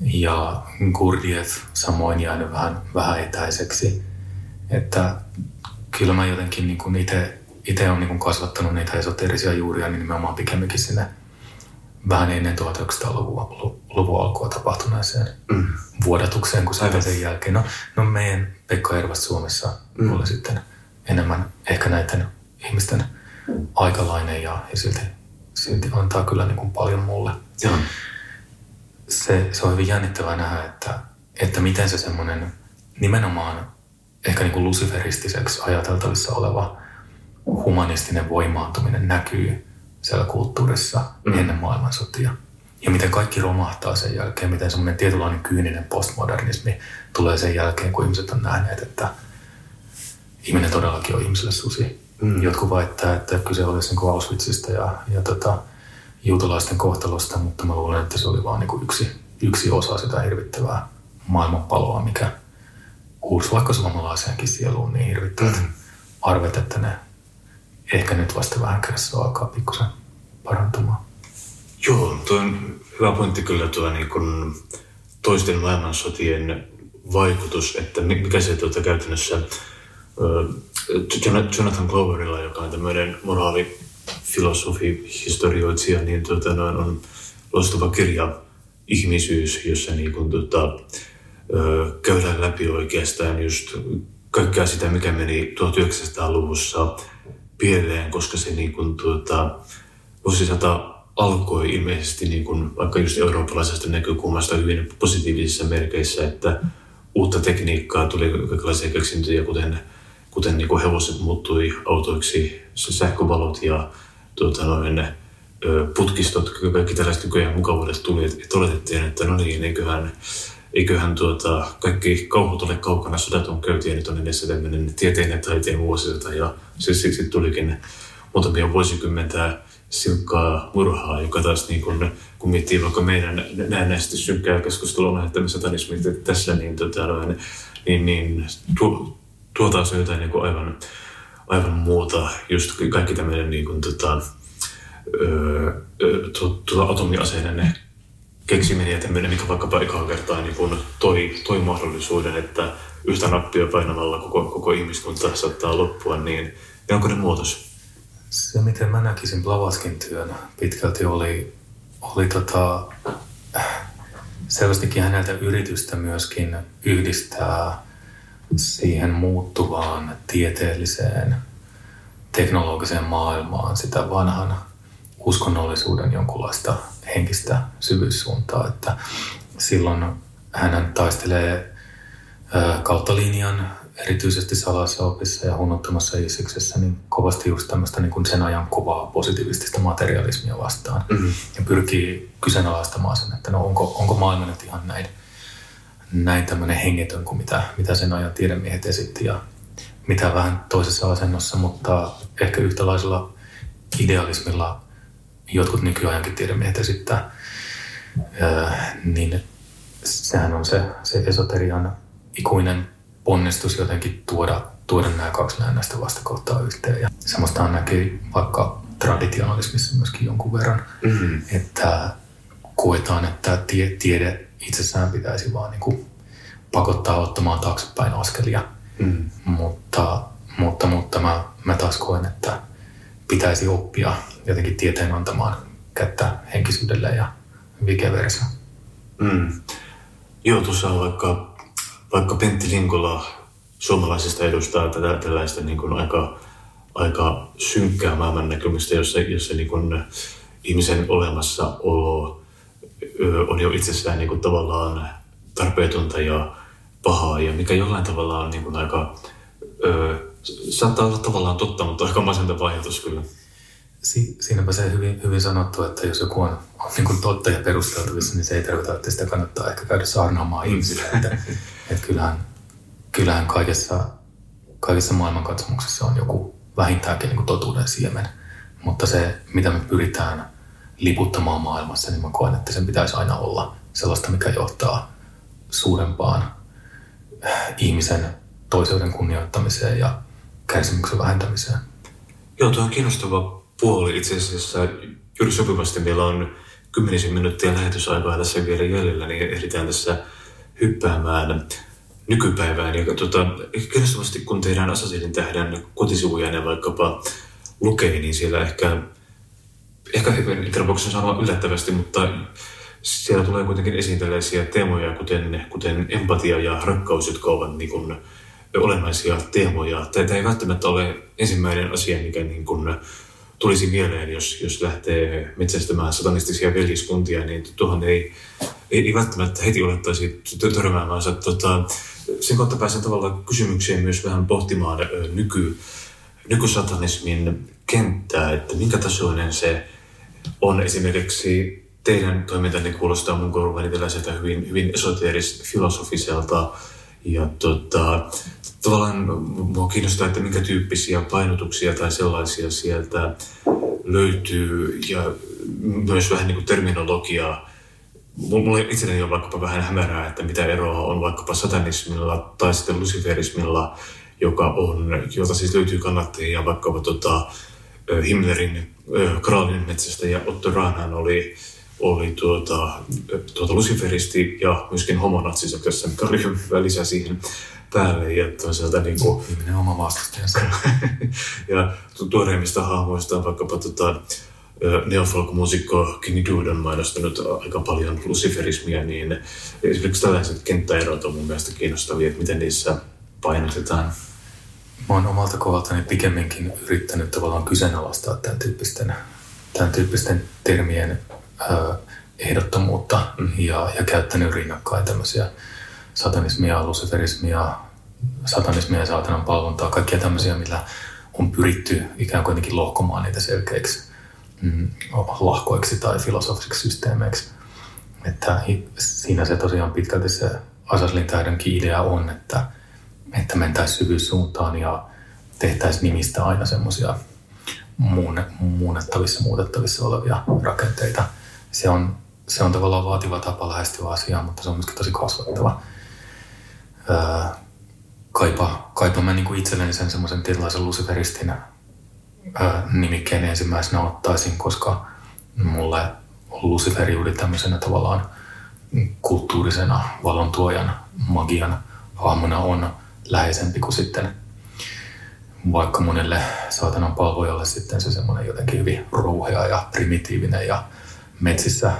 E: Ja Gurdjieff samoin jäänyt vähän, vähän etäiseksi. Että kyllä mä jotenkin niin kuin itse, itse olen niin kuin kasvattanut niitä esoterisia juuria niin nimenomaan pikemminkin sinne vähän ennen 1900-luvun luvun alkua tapahtuneeseen mm. vuodatukseen kuin sitten sen jälkeen. No, no meidän Pekka Ervast Suomessa mm. oli sitten enemmän ehkä näiden ihmisten aikalainen ja, ja silti, silti antaa kyllä niin kuin paljon mulle.
D: Joo.
E: Se, se on hyvin jännittävää nähdä, että, että miten se semmoinen nimenomaan ehkä niin kuin luciferistiseksi ajateltavissa oleva humanistinen voimaantuminen näkyy siellä kulttuurissa mm. ennen maailmansotia. Ja miten kaikki romahtaa sen jälkeen, miten semmoinen tietynlainen kyyninen postmodernismi tulee sen jälkeen, kun ihmiset on nähneet, että ihminen todellakin on ihmiselle susi. Mm. Jotkut väittää, että kyse olisi niin Auschwitzista ja, ja tota, juutalaisten kohtalosta, mutta mä luulen, että se oli vain niin yksi, yksi osa sitä hirvittävää maailmanpaloa, mikä huusi vaikka suomalaiseenkin sieluun niin hirvittävät mm. arvet, että ne ehkä nyt vasta vähän kädessä alkaa pikkusen parantumaan.
D: Joo, tuo on hyvä pointti kyllä tuo niin kun toisten maailmansotien vaikutus, että mikä se tuota käytännössä Jonathan Gloverilla, joka on tämmöinen moraalifilosofi, historioitsija, niin tuota, noin on loistava kirja Ihmisyys, jossa niin kuin, tuota, käydään läpi oikeastaan just kaikkea sitä, mikä meni 1900-luvussa pieleen, koska se niin kuin, tuota, vuosisata alkoi ilmeisesti niin kuin, vaikka just eurooppalaisesta näkökulmasta hyvin positiivisissa merkeissä, että uutta tekniikkaa tuli kaikenlaisia keksintöjä, kuten, kuten niin kuin hevoset muuttui autoiksi, sähkövalot ja tuota, noin, putkistot, kaikki tällaiset mukavuudet tuli, että oletettiin, että no niin, eiköhän, eiköhän tuota, kaikki kauhut ole kaukana, sodat on käyty ja nyt on edessä tämmöinen tieteen ja taiteen vuosisata ja se sitten tulikin muutamia vuosikymmentä silkkaa murhaa, joka taas niin kun, kun miettii vaikka meidän näennäisesti synkkää keskustelua lähettämme satanismit tässä, niin, tota, niin, niin tuo, tuo taas on jotain niin aivan, aivan muuta. Just kaikki tämmöinen niin kuin, tota, öö, tuota atomiaseiden keksiminen ja tämmöinen, mikä vaikkapa ekaa kertaa niin kun toi, toi mahdollisuuden, että yhtä nappia painamalla koko, koko ihmiskunta saattaa loppua, niin ne muutos?
E: Se, miten mä näkisin Blavaskin työn pitkälti oli, oli tota, selvästikin häneltä yritystä myöskin yhdistää siihen muuttuvaan tieteelliseen teknologiseen maailmaan sitä vanhan uskonnollisuuden jonkunlaista henkistä syvyyssuuntaa, että silloin hän taistelee kautta linjan erityisesti salaisessa opissa ja hunnottomassa isiksessä niin kovasti just tämmöistä niin kuin sen ajan kovaa positiivistista materialismia vastaan. Mm-hmm. Ja pyrkii kyseenalaistamaan sen, että no onko, onko maailma nyt ihan näin, näin tämmöinen hengetön kuin mitä, mitä sen ajan tiedemiehet esitti ja mitä vähän toisessa asennossa, mutta ehkä yhtälaisella idealismilla jotkut nykyajankin tiedemiehet esittää, öö, niin sehän on se, se esoterian ikuinen ponnistus jotenkin tuoda, tuoda nämä kaksi näistä vastakohtaa yhteen. Ja semmoista näkee vaikka traditionalismissa myöskin jonkun verran, mm-hmm. että koetaan, että tie, tiede itsessään pitäisi vaan niin kuin pakottaa ottamaan taaksepäin askelia. Mm. Mutta, mutta, mutta mä, mä taas koen, että pitäisi oppia jotenkin tieteen antamaan kättä henkisyydelle ja vigeversa.
D: Mm. Joo, tuossa on vaikka vaikka Pentti Linkola suomalaisista edustaa tätä, tällaista niin kuin aika, aika synkkää maailman näkymistä, jossa, jossa niin kuin ihmisen olemassaolo on jo itsessään niin kuin tavallaan tarpeetonta ja pahaa ja mikä jollain tavalla on niin kuin aika, ö, saattaa olla tavallaan totta, mutta aika masentava ajatus kyllä.
E: Si- siinäpä se hyvin, hyvin sanottu, että jos joku on, on niin kuin totta ja perusteltavissa, niin se ei tarkoita, että sitä kannattaa ehkä käydä saarnaamaan ihmisille. Että että kyllähän, kyllähän kaikessa, kaikessa maailmankatsomuksessa on joku vähintäänkin niin totuuden siemen. Mutta se, mitä me pyritään liputtamaan maailmassa, niin mä koen, että sen pitäisi aina olla sellaista, mikä johtaa suurempaan ihmisen toiseuden kunnioittamiseen ja kärsimyksen vähentämiseen.
D: Joo, tuo on kiinnostava puoli itse asiassa. Juuri sopivasti meillä on kymmenisen minuuttia lähetysaikaa tässä vielä jäljellä, niin ehditään tässä hyppäämään nykypäivään. Ja tuota, kiinnostavasti kun tehdään Assassin's tähden kotisivuja ne vaikkapa lukee, niin siellä ehkä, ehkä voiko sanoa yllättävästi, mutta siellä tulee kuitenkin esiin tällaisia teemoja, kuten, kuten empatia ja rakkaus, jotka ovat niin kuin, olennaisia teemoja. Tämä ei välttämättä ole ensimmäinen asia, mikä niin kuin, tulisi mieleen, jos, jos lähtee metsästämään satanistisia veljeskuntia, niin tuohon ei, ei, ei välttämättä heti olettaisi törmäämään, tota, sen kautta pääsen tavallaan kysymykseen myös vähän pohtimaan nyky, nykysatanismin kenttää, että minkä tasoinen se on esimerkiksi teidän toimintanne kuulostaa mun korvani tällaiselta hyvin, hyvin esoteeris-filosofiselta ja tota, tavallaan mua kiinnostaa, että minkä tyyppisiä painotuksia tai sellaisia sieltä löytyy ja myös vähän niin kuin terminologiaa. Mulla itselleni on vaikkapa vähän hämärää, että mitä eroa on vaikkapa satanismilla tai sitten luciferismilla, joka on, jota siis löytyy kannattajia vaikkapa tota, Himmlerin Kraalin metsästä ja Otto Rahnan oli oli tuota, tuota luciferisti ja myöskin homonatsi Saksassa, mikä oli hyvä lisä siihen päälle ja toisaalta niin kuin,
E: Ihminen oma vastustajansa. *laughs*
D: ja tu- tuoreimmista hahmoista on vaikkapa ö, neofolk-muusikko King Dude on mainostanut aika paljon luciferismia, niin esimerkiksi tällaiset kenttäerot on mun mielestä kiinnostavia, että miten niissä painotetaan.
E: Mä oon omalta kohdaltani pikemminkin yrittänyt tavallaan kyseenalaistaa tämän tyyppisten, tämän tyyppisten termien ehdottomuutta ja, ja käyttänyt rinnakkain tämmöisiä satanismia, luciferismia, satanismia ja saatanan palvontaa, kaikkia tämmöisiä, millä on pyritty ikään kuin jotenkin lohkomaan niitä selkeiksi mm, lahkoiksi tai filosofisiksi systeemeiksi. Että siinä se tosiaan pitkälti se Asaslin tähdenkin idea on, että, että mentäisiin syvyyssuuntaan ja tehtäisiin nimistä aina semmoisia muunne, muunnettavissa, muutettavissa olevia rakenteita. Se on, se on tavallaan vaativa tapa lähestyä asiaa, mutta se on myöskin tosi kasvattava. Öö, kaipa, kaipa mä niin itselleni sen semmoisen tietynlaisen luciferistin öö, nimikkeen ensimmäisenä ottaisin, koska mulle luciferiudi tämmöisenä tavallaan kulttuurisena valontuojan magian hahmona on läheisempi kuin sitten vaikka monelle saatanan palvojalle sitten se semmoinen jotenkin hyvin rouhea ja primitiivinen ja metsissä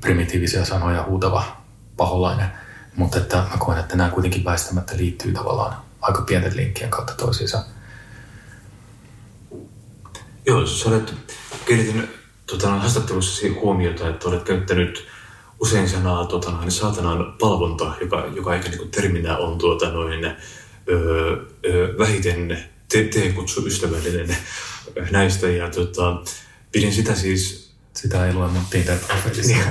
E: primitiivisiä sanoja huutava paholainen. Mutta että mä koen, että nämä kuitenkin väistämättä liittyy tavallaan aika pienten linkkien kautta toisiinsa.
D: Joo, sä olet, kiinnitin tota, haastattelussasi huomiota, että olet käyttänyt usein sanaa tota, noin, saatanan palvonta, joka, joka eikä niin terminä on tuota, noin, öö, öö, vähiten te- te-kutsu ystävällinen näistä. Ja tota, pidin sitä siis
E: Sitä ei lue mun Tinder profiilissa. *laughs*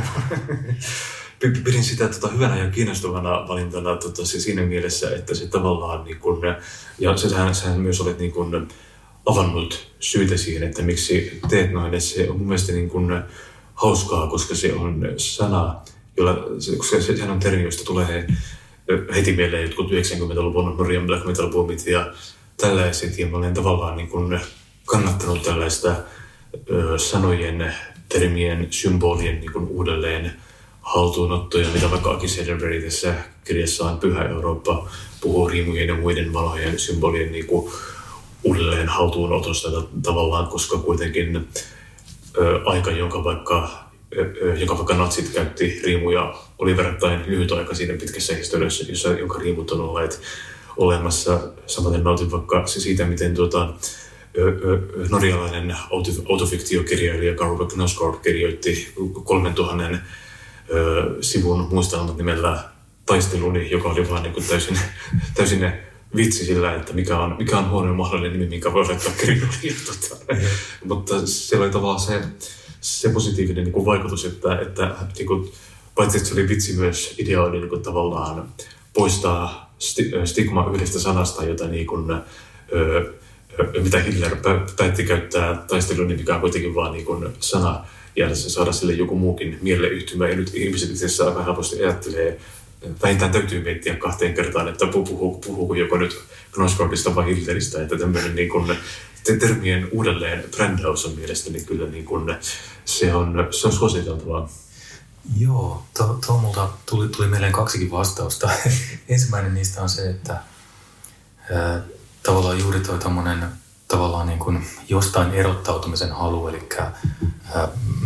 D: P- pidin sitä tota, hyvänä ja kiinnostavana valintana tota, se siinä mielessä, että se tavallaan, niin kun, ja sä, sähän, sähän myös olet niin kun, avannut syitä siihen, että miksi teet noin. Se on mun mielestä niin kun, hauskaa, koska se on sana, jolla, koska se, sehän on termi, josta tulee heti mieleen jotkut 90-luvun Norjan black metal boomit ja tällaiset. Ja mä olen tavallaan niin kun, kannattanut tällaista ö, sanojen, termien, symbolien niin kun, uudelleen haltuunottoja, mitä vaikka Aki Sederberg tässä kirjassaan Pyhä Eurooppa puhuu riimujen ja muiden vanhojen symbolien niin kuin uudelleen haltuunotosta ta- tavallaan, koska kuitenkin ö, aika, jonka vaikka, ö, jonka vaikka natsit käytti riimuja, oli verrattain lyhyt aika siinä pitkässä historiassa, jossa, jonka riimut on olleet olemassa. Samaten nautin vaikka siitä, miten tuota, norjalainen auto- autofiktiokirjailija Karl Knausgaard kirjoitti 3000 ö, sivun muistelmat nimellä Taisteluni, joka oli vaan niin täysin, *laughs* täysin vitsi sillä, että mikä on, mikä on huono mahdollinen nimi, minkä voi laittaa kirjoihin. *laughs* Tota. Mutta siellä oli tavallaan se, se positiivinen niin kuin vaikutus, että, että niin kuin, paitsi että se oli vitsi myös, idea oli niin kuin, tavallaan poistaa sti, stigma yhdestä sanasta, jota niin kuin, ö, mitä Hitler pä- päätti käyttää taistelun, mikä on kuitenkin vaan niin sana, ja saada sille joku muukin mieleyhtymä. Ja nyt ihmiset itse asiassa aika helposti ajattelee, vähintään täytyy miettiä kahteen kertaan, että puhuu, puhuuko joko nyt Knausgaardista vai Hitleristä, että tämmöinen niin kuin, te- termien uudelleen brändäys on mielestäni kyllä niin kuin, se on, se on suositeltavaa.
E: Joo, tuo to, multa tuli, tuli mieleen kaksikin vastausta. *laughs* Ensimmäinen niistä on se, että ää, tavallaan juuri toi tommonen tavallaan niin kuin jostain erottautumisen halu, eli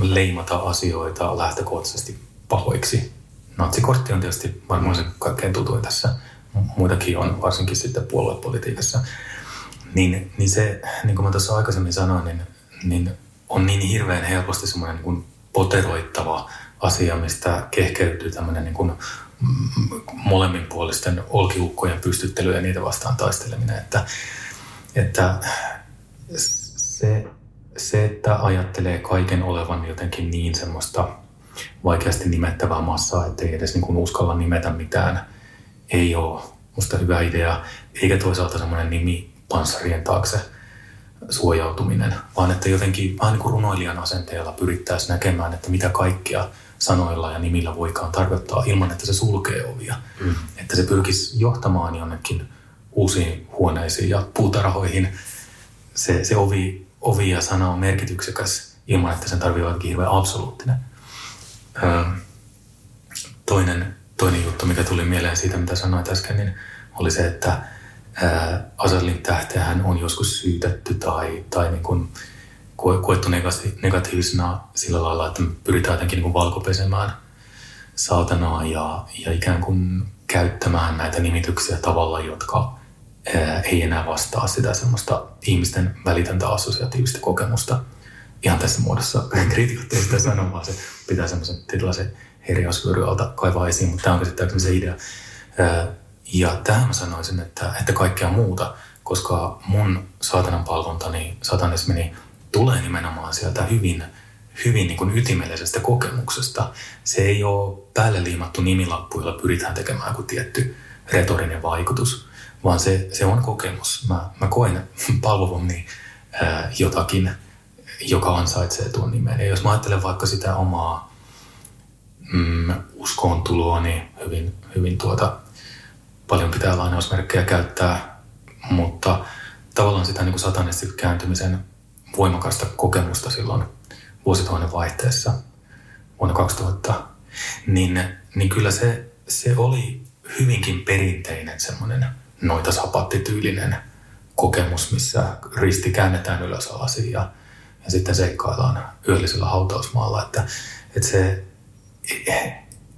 E: leimata asioita lähtökohtaisesti pahoiksi. Natsikortti on tietysti varmaan se kaikkein tutuin tässä. Muitakin on, varsinkin sitten puoluepolitiikassa. Niin, niin se, niin kuin mä tuossa aikaisemmin sanoin, niin, niin on niin hirveän helposti semmoinen niin poteroittava asia, mistä kehkeytyy tämmöinen niin kuin molemminpuolisten olkiukkojen pystyttely ja niitä vastaan taisteleminen. Että, että se, se, että ajattelee kaiken olevan jotenkin niin semmoista vaikeasti nimettävää massaa, ettei edes niin kuin uskalla nimetä mitään, ei ole musta hyvä idea, eikä toisaalta semmoinen nimi panssarien taakse suojautuminen, vaan että jotenkin vähän niin kuin runoilijan asenteella pyrittäisiin näkemään, että mitä kaikkia sanoilla ja nimillä voikaan tarkoittaa ilman, että se sulkee ovia. Mm. Että se pyrkisi johtamaan jonnekin uusiin huoneisiin ja puutarhoihin. Se, se ovi, ovi ja sana on merkityksekäs ilman, että sen tarvitsee olla hirveän absoluuttinen. Öö, toinen, toinen juttu, mikä tuli mieleen siitä, mitä sanoit äsken, niin oli se, että Aselin tähteähän on joskus syytetty tai, tai niin kuin koettu negatiivisena sillä lailla, että pyritään jotenkin niin kuin valkopesemään saatanaa ja, ja ikään kuin käyttämään näitä nimityksiä tavalla, jotka ää, ei enää vastaa sitä semmoista ihmisten välitöntä assosiatiivista kokemusta. Ihan tässä muodossa *laughs* kriitikot ei sitä sano, vaan se pitää semmoisen tietynlaisen herjausvyöry kaivaa esiin, mutta tämä on käsittääkseni se idea. Ää, ja tähän mä sanoisin, että, että kaikkea muuta, koska mun saatanan palvontani, satanismini tulee nimenomaan sieltä hyvin, hyvin niin kuin ytimellisestä kokemuksesta. Se ei ole päälle liimattu nimilappu, jolla pyritään tekemään joku tietty retorinen vaikutus, vaan se, se on kokemus. Mä, mä koen *laughs* palvovani ää, jotakin, joka ansaitsee tuon nimen. Ja jos mä ajattelen vaikka sitä omaa mm, uskoon tuloani hyvin, hyvin tuota, paljon pitää lainausmerkkejä käyttää, mutta tavallaan sitä niin kuin kääntymisen voimakasta kokemusta silloin vuosituhannen vaihteessa vuonna 2000, niin, niin kyllä se, se oli hyvinkin perinteinen semmoinen noita sapattityylinen kokemus, missä risti käännetään ylös alasi ja, ja sitten seikkaillaan yöllisellä hautausmaalla, että, että se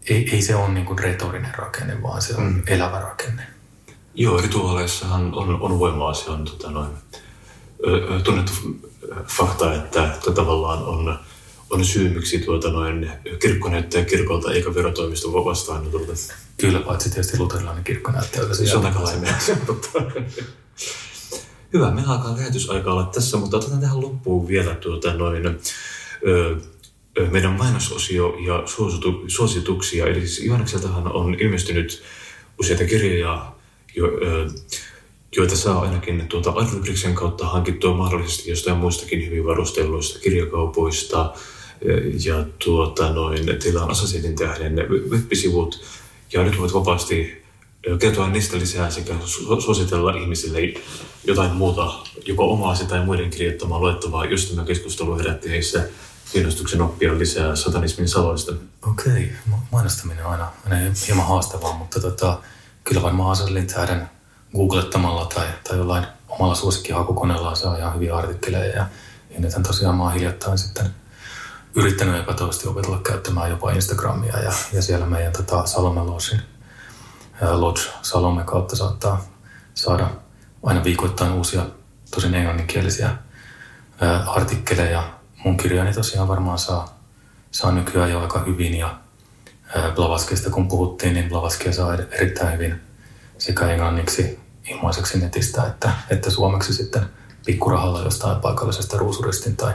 E: ei, ei se ole niin kuin retorinen rakenne, vaan se on mm. elävä rakenne.
D: Joo, rituaaleissahan on, on voimaa. Se on tota, noin, tunnettu fakta, että, että tavallaan on, on syy, miksi tuota, noin, kirkko näyttää kirkolta eikä verotoimisto vastaanotolta.
E: Kyllä, paitsi tietysti luterilainen kirkko näyttää
D: Se on aika *laughs* Hyvä, meillä alkaa lähetysaika olla tässä, mutta otetaan tähän loppuun vielä tuota, noin, ö, meidän mainososio ja suositu, suosituksia. Eli siis Johannekseltahan on ilmestynyt useita kirjoja, jo, joita saa ainakin tuota Adrubriksen kautta hankittua mahdollisesti jostain muistakin hyvin varustelluista kirjakaupoista. Ja tuota, noin, teillä on Assassin's tähden web-sivut, ja nyt voit vapaasti kertoa niistä lisää sekä suositella ihmisille jotain muuta, joko omaa tai muiden kirjoittamaa luettavaa, jos tämä keskustelu herätti heissä kiinnostuksen oppia lisää satanismin saloista?
E: Okei, okay. mainostaminen on aina, aina hieman haastavaa, mutta tota, kyllä varmaan Aselin tähden googlettamalla tai, tai jollain omalla suosikkihakukoneella saa ihan hyviä artikkeleja. Ja, ja tosiaan mä oon hiljattain sitten yrittänyt epätoisesti opetella käyttämään jopa Instagramia ja, ja siellä meidän tota, Salome Lodgein, Lodge Salome kautta saattaa saada aina viikoittain uusia tosin englanninkielisiä ää, artikkeleja mun kirjani tosiaan varmaan saa, saa nykyään jo aika hyvin ja Blavaskista kun puhuttiin, niin Blavaskia saa erittäin hyvin sekä englanniksi ilmaiseksi netistä että, että suomeksi sitten pikkurahalla jostain paikallisesta ruusuristin tai,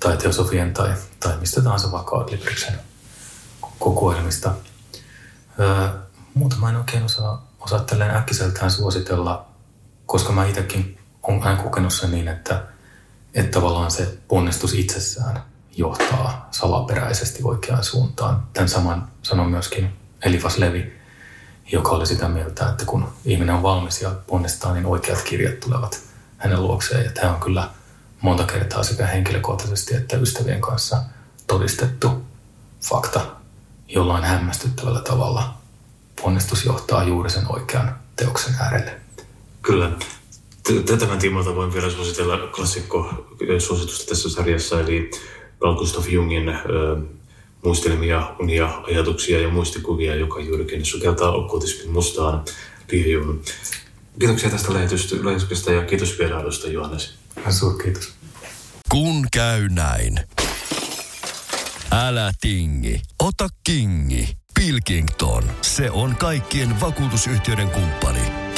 E: tai teosofien tai, tai mistä tahansa vaikka Adlibriksen kokoelmista. Öö, muuta en oikein osaa, osaa äkkiseltään suositella, koska mä itsekin olen aina kokenut sen niin, että että tavallaan se ponnistus itsessään johtaa salaperäisesti oikeaan suuntaan. Tämän saman sanon myöskin Elifas Levi, joka oli sitä mieltä, että kun ihminen on valmis ja ponnistaa, niin oikeat kirjat tulevat hänen luokseen. Ja tämä on kyllä monta kertaa sekä henkilökohtaisesti että ystävien kanssa todistettu fakta jollain hämmästyttävällä tavalla. Ponnistus johtaa juuri sen oikean teoksen äärelle.
D: Kyllä. Tämän tiimalta voin vielä suositella klassikko suositusta tässä sarjassa, eli Carl Gustav Jungin muistelmia, unia, ajatuksia ja muistikuvia, joka juurikin sukeltaa okkultismin mustaan liijuun. Kiitoksia tästä lähetyksestä ja kiitos vierailusta, Johannes.
E: Suur kiitos.
A: Kun käy näin. Älä tingi, ota kingi. Pilkington, se on kaikkien vakuutusyhtiöiden kumppani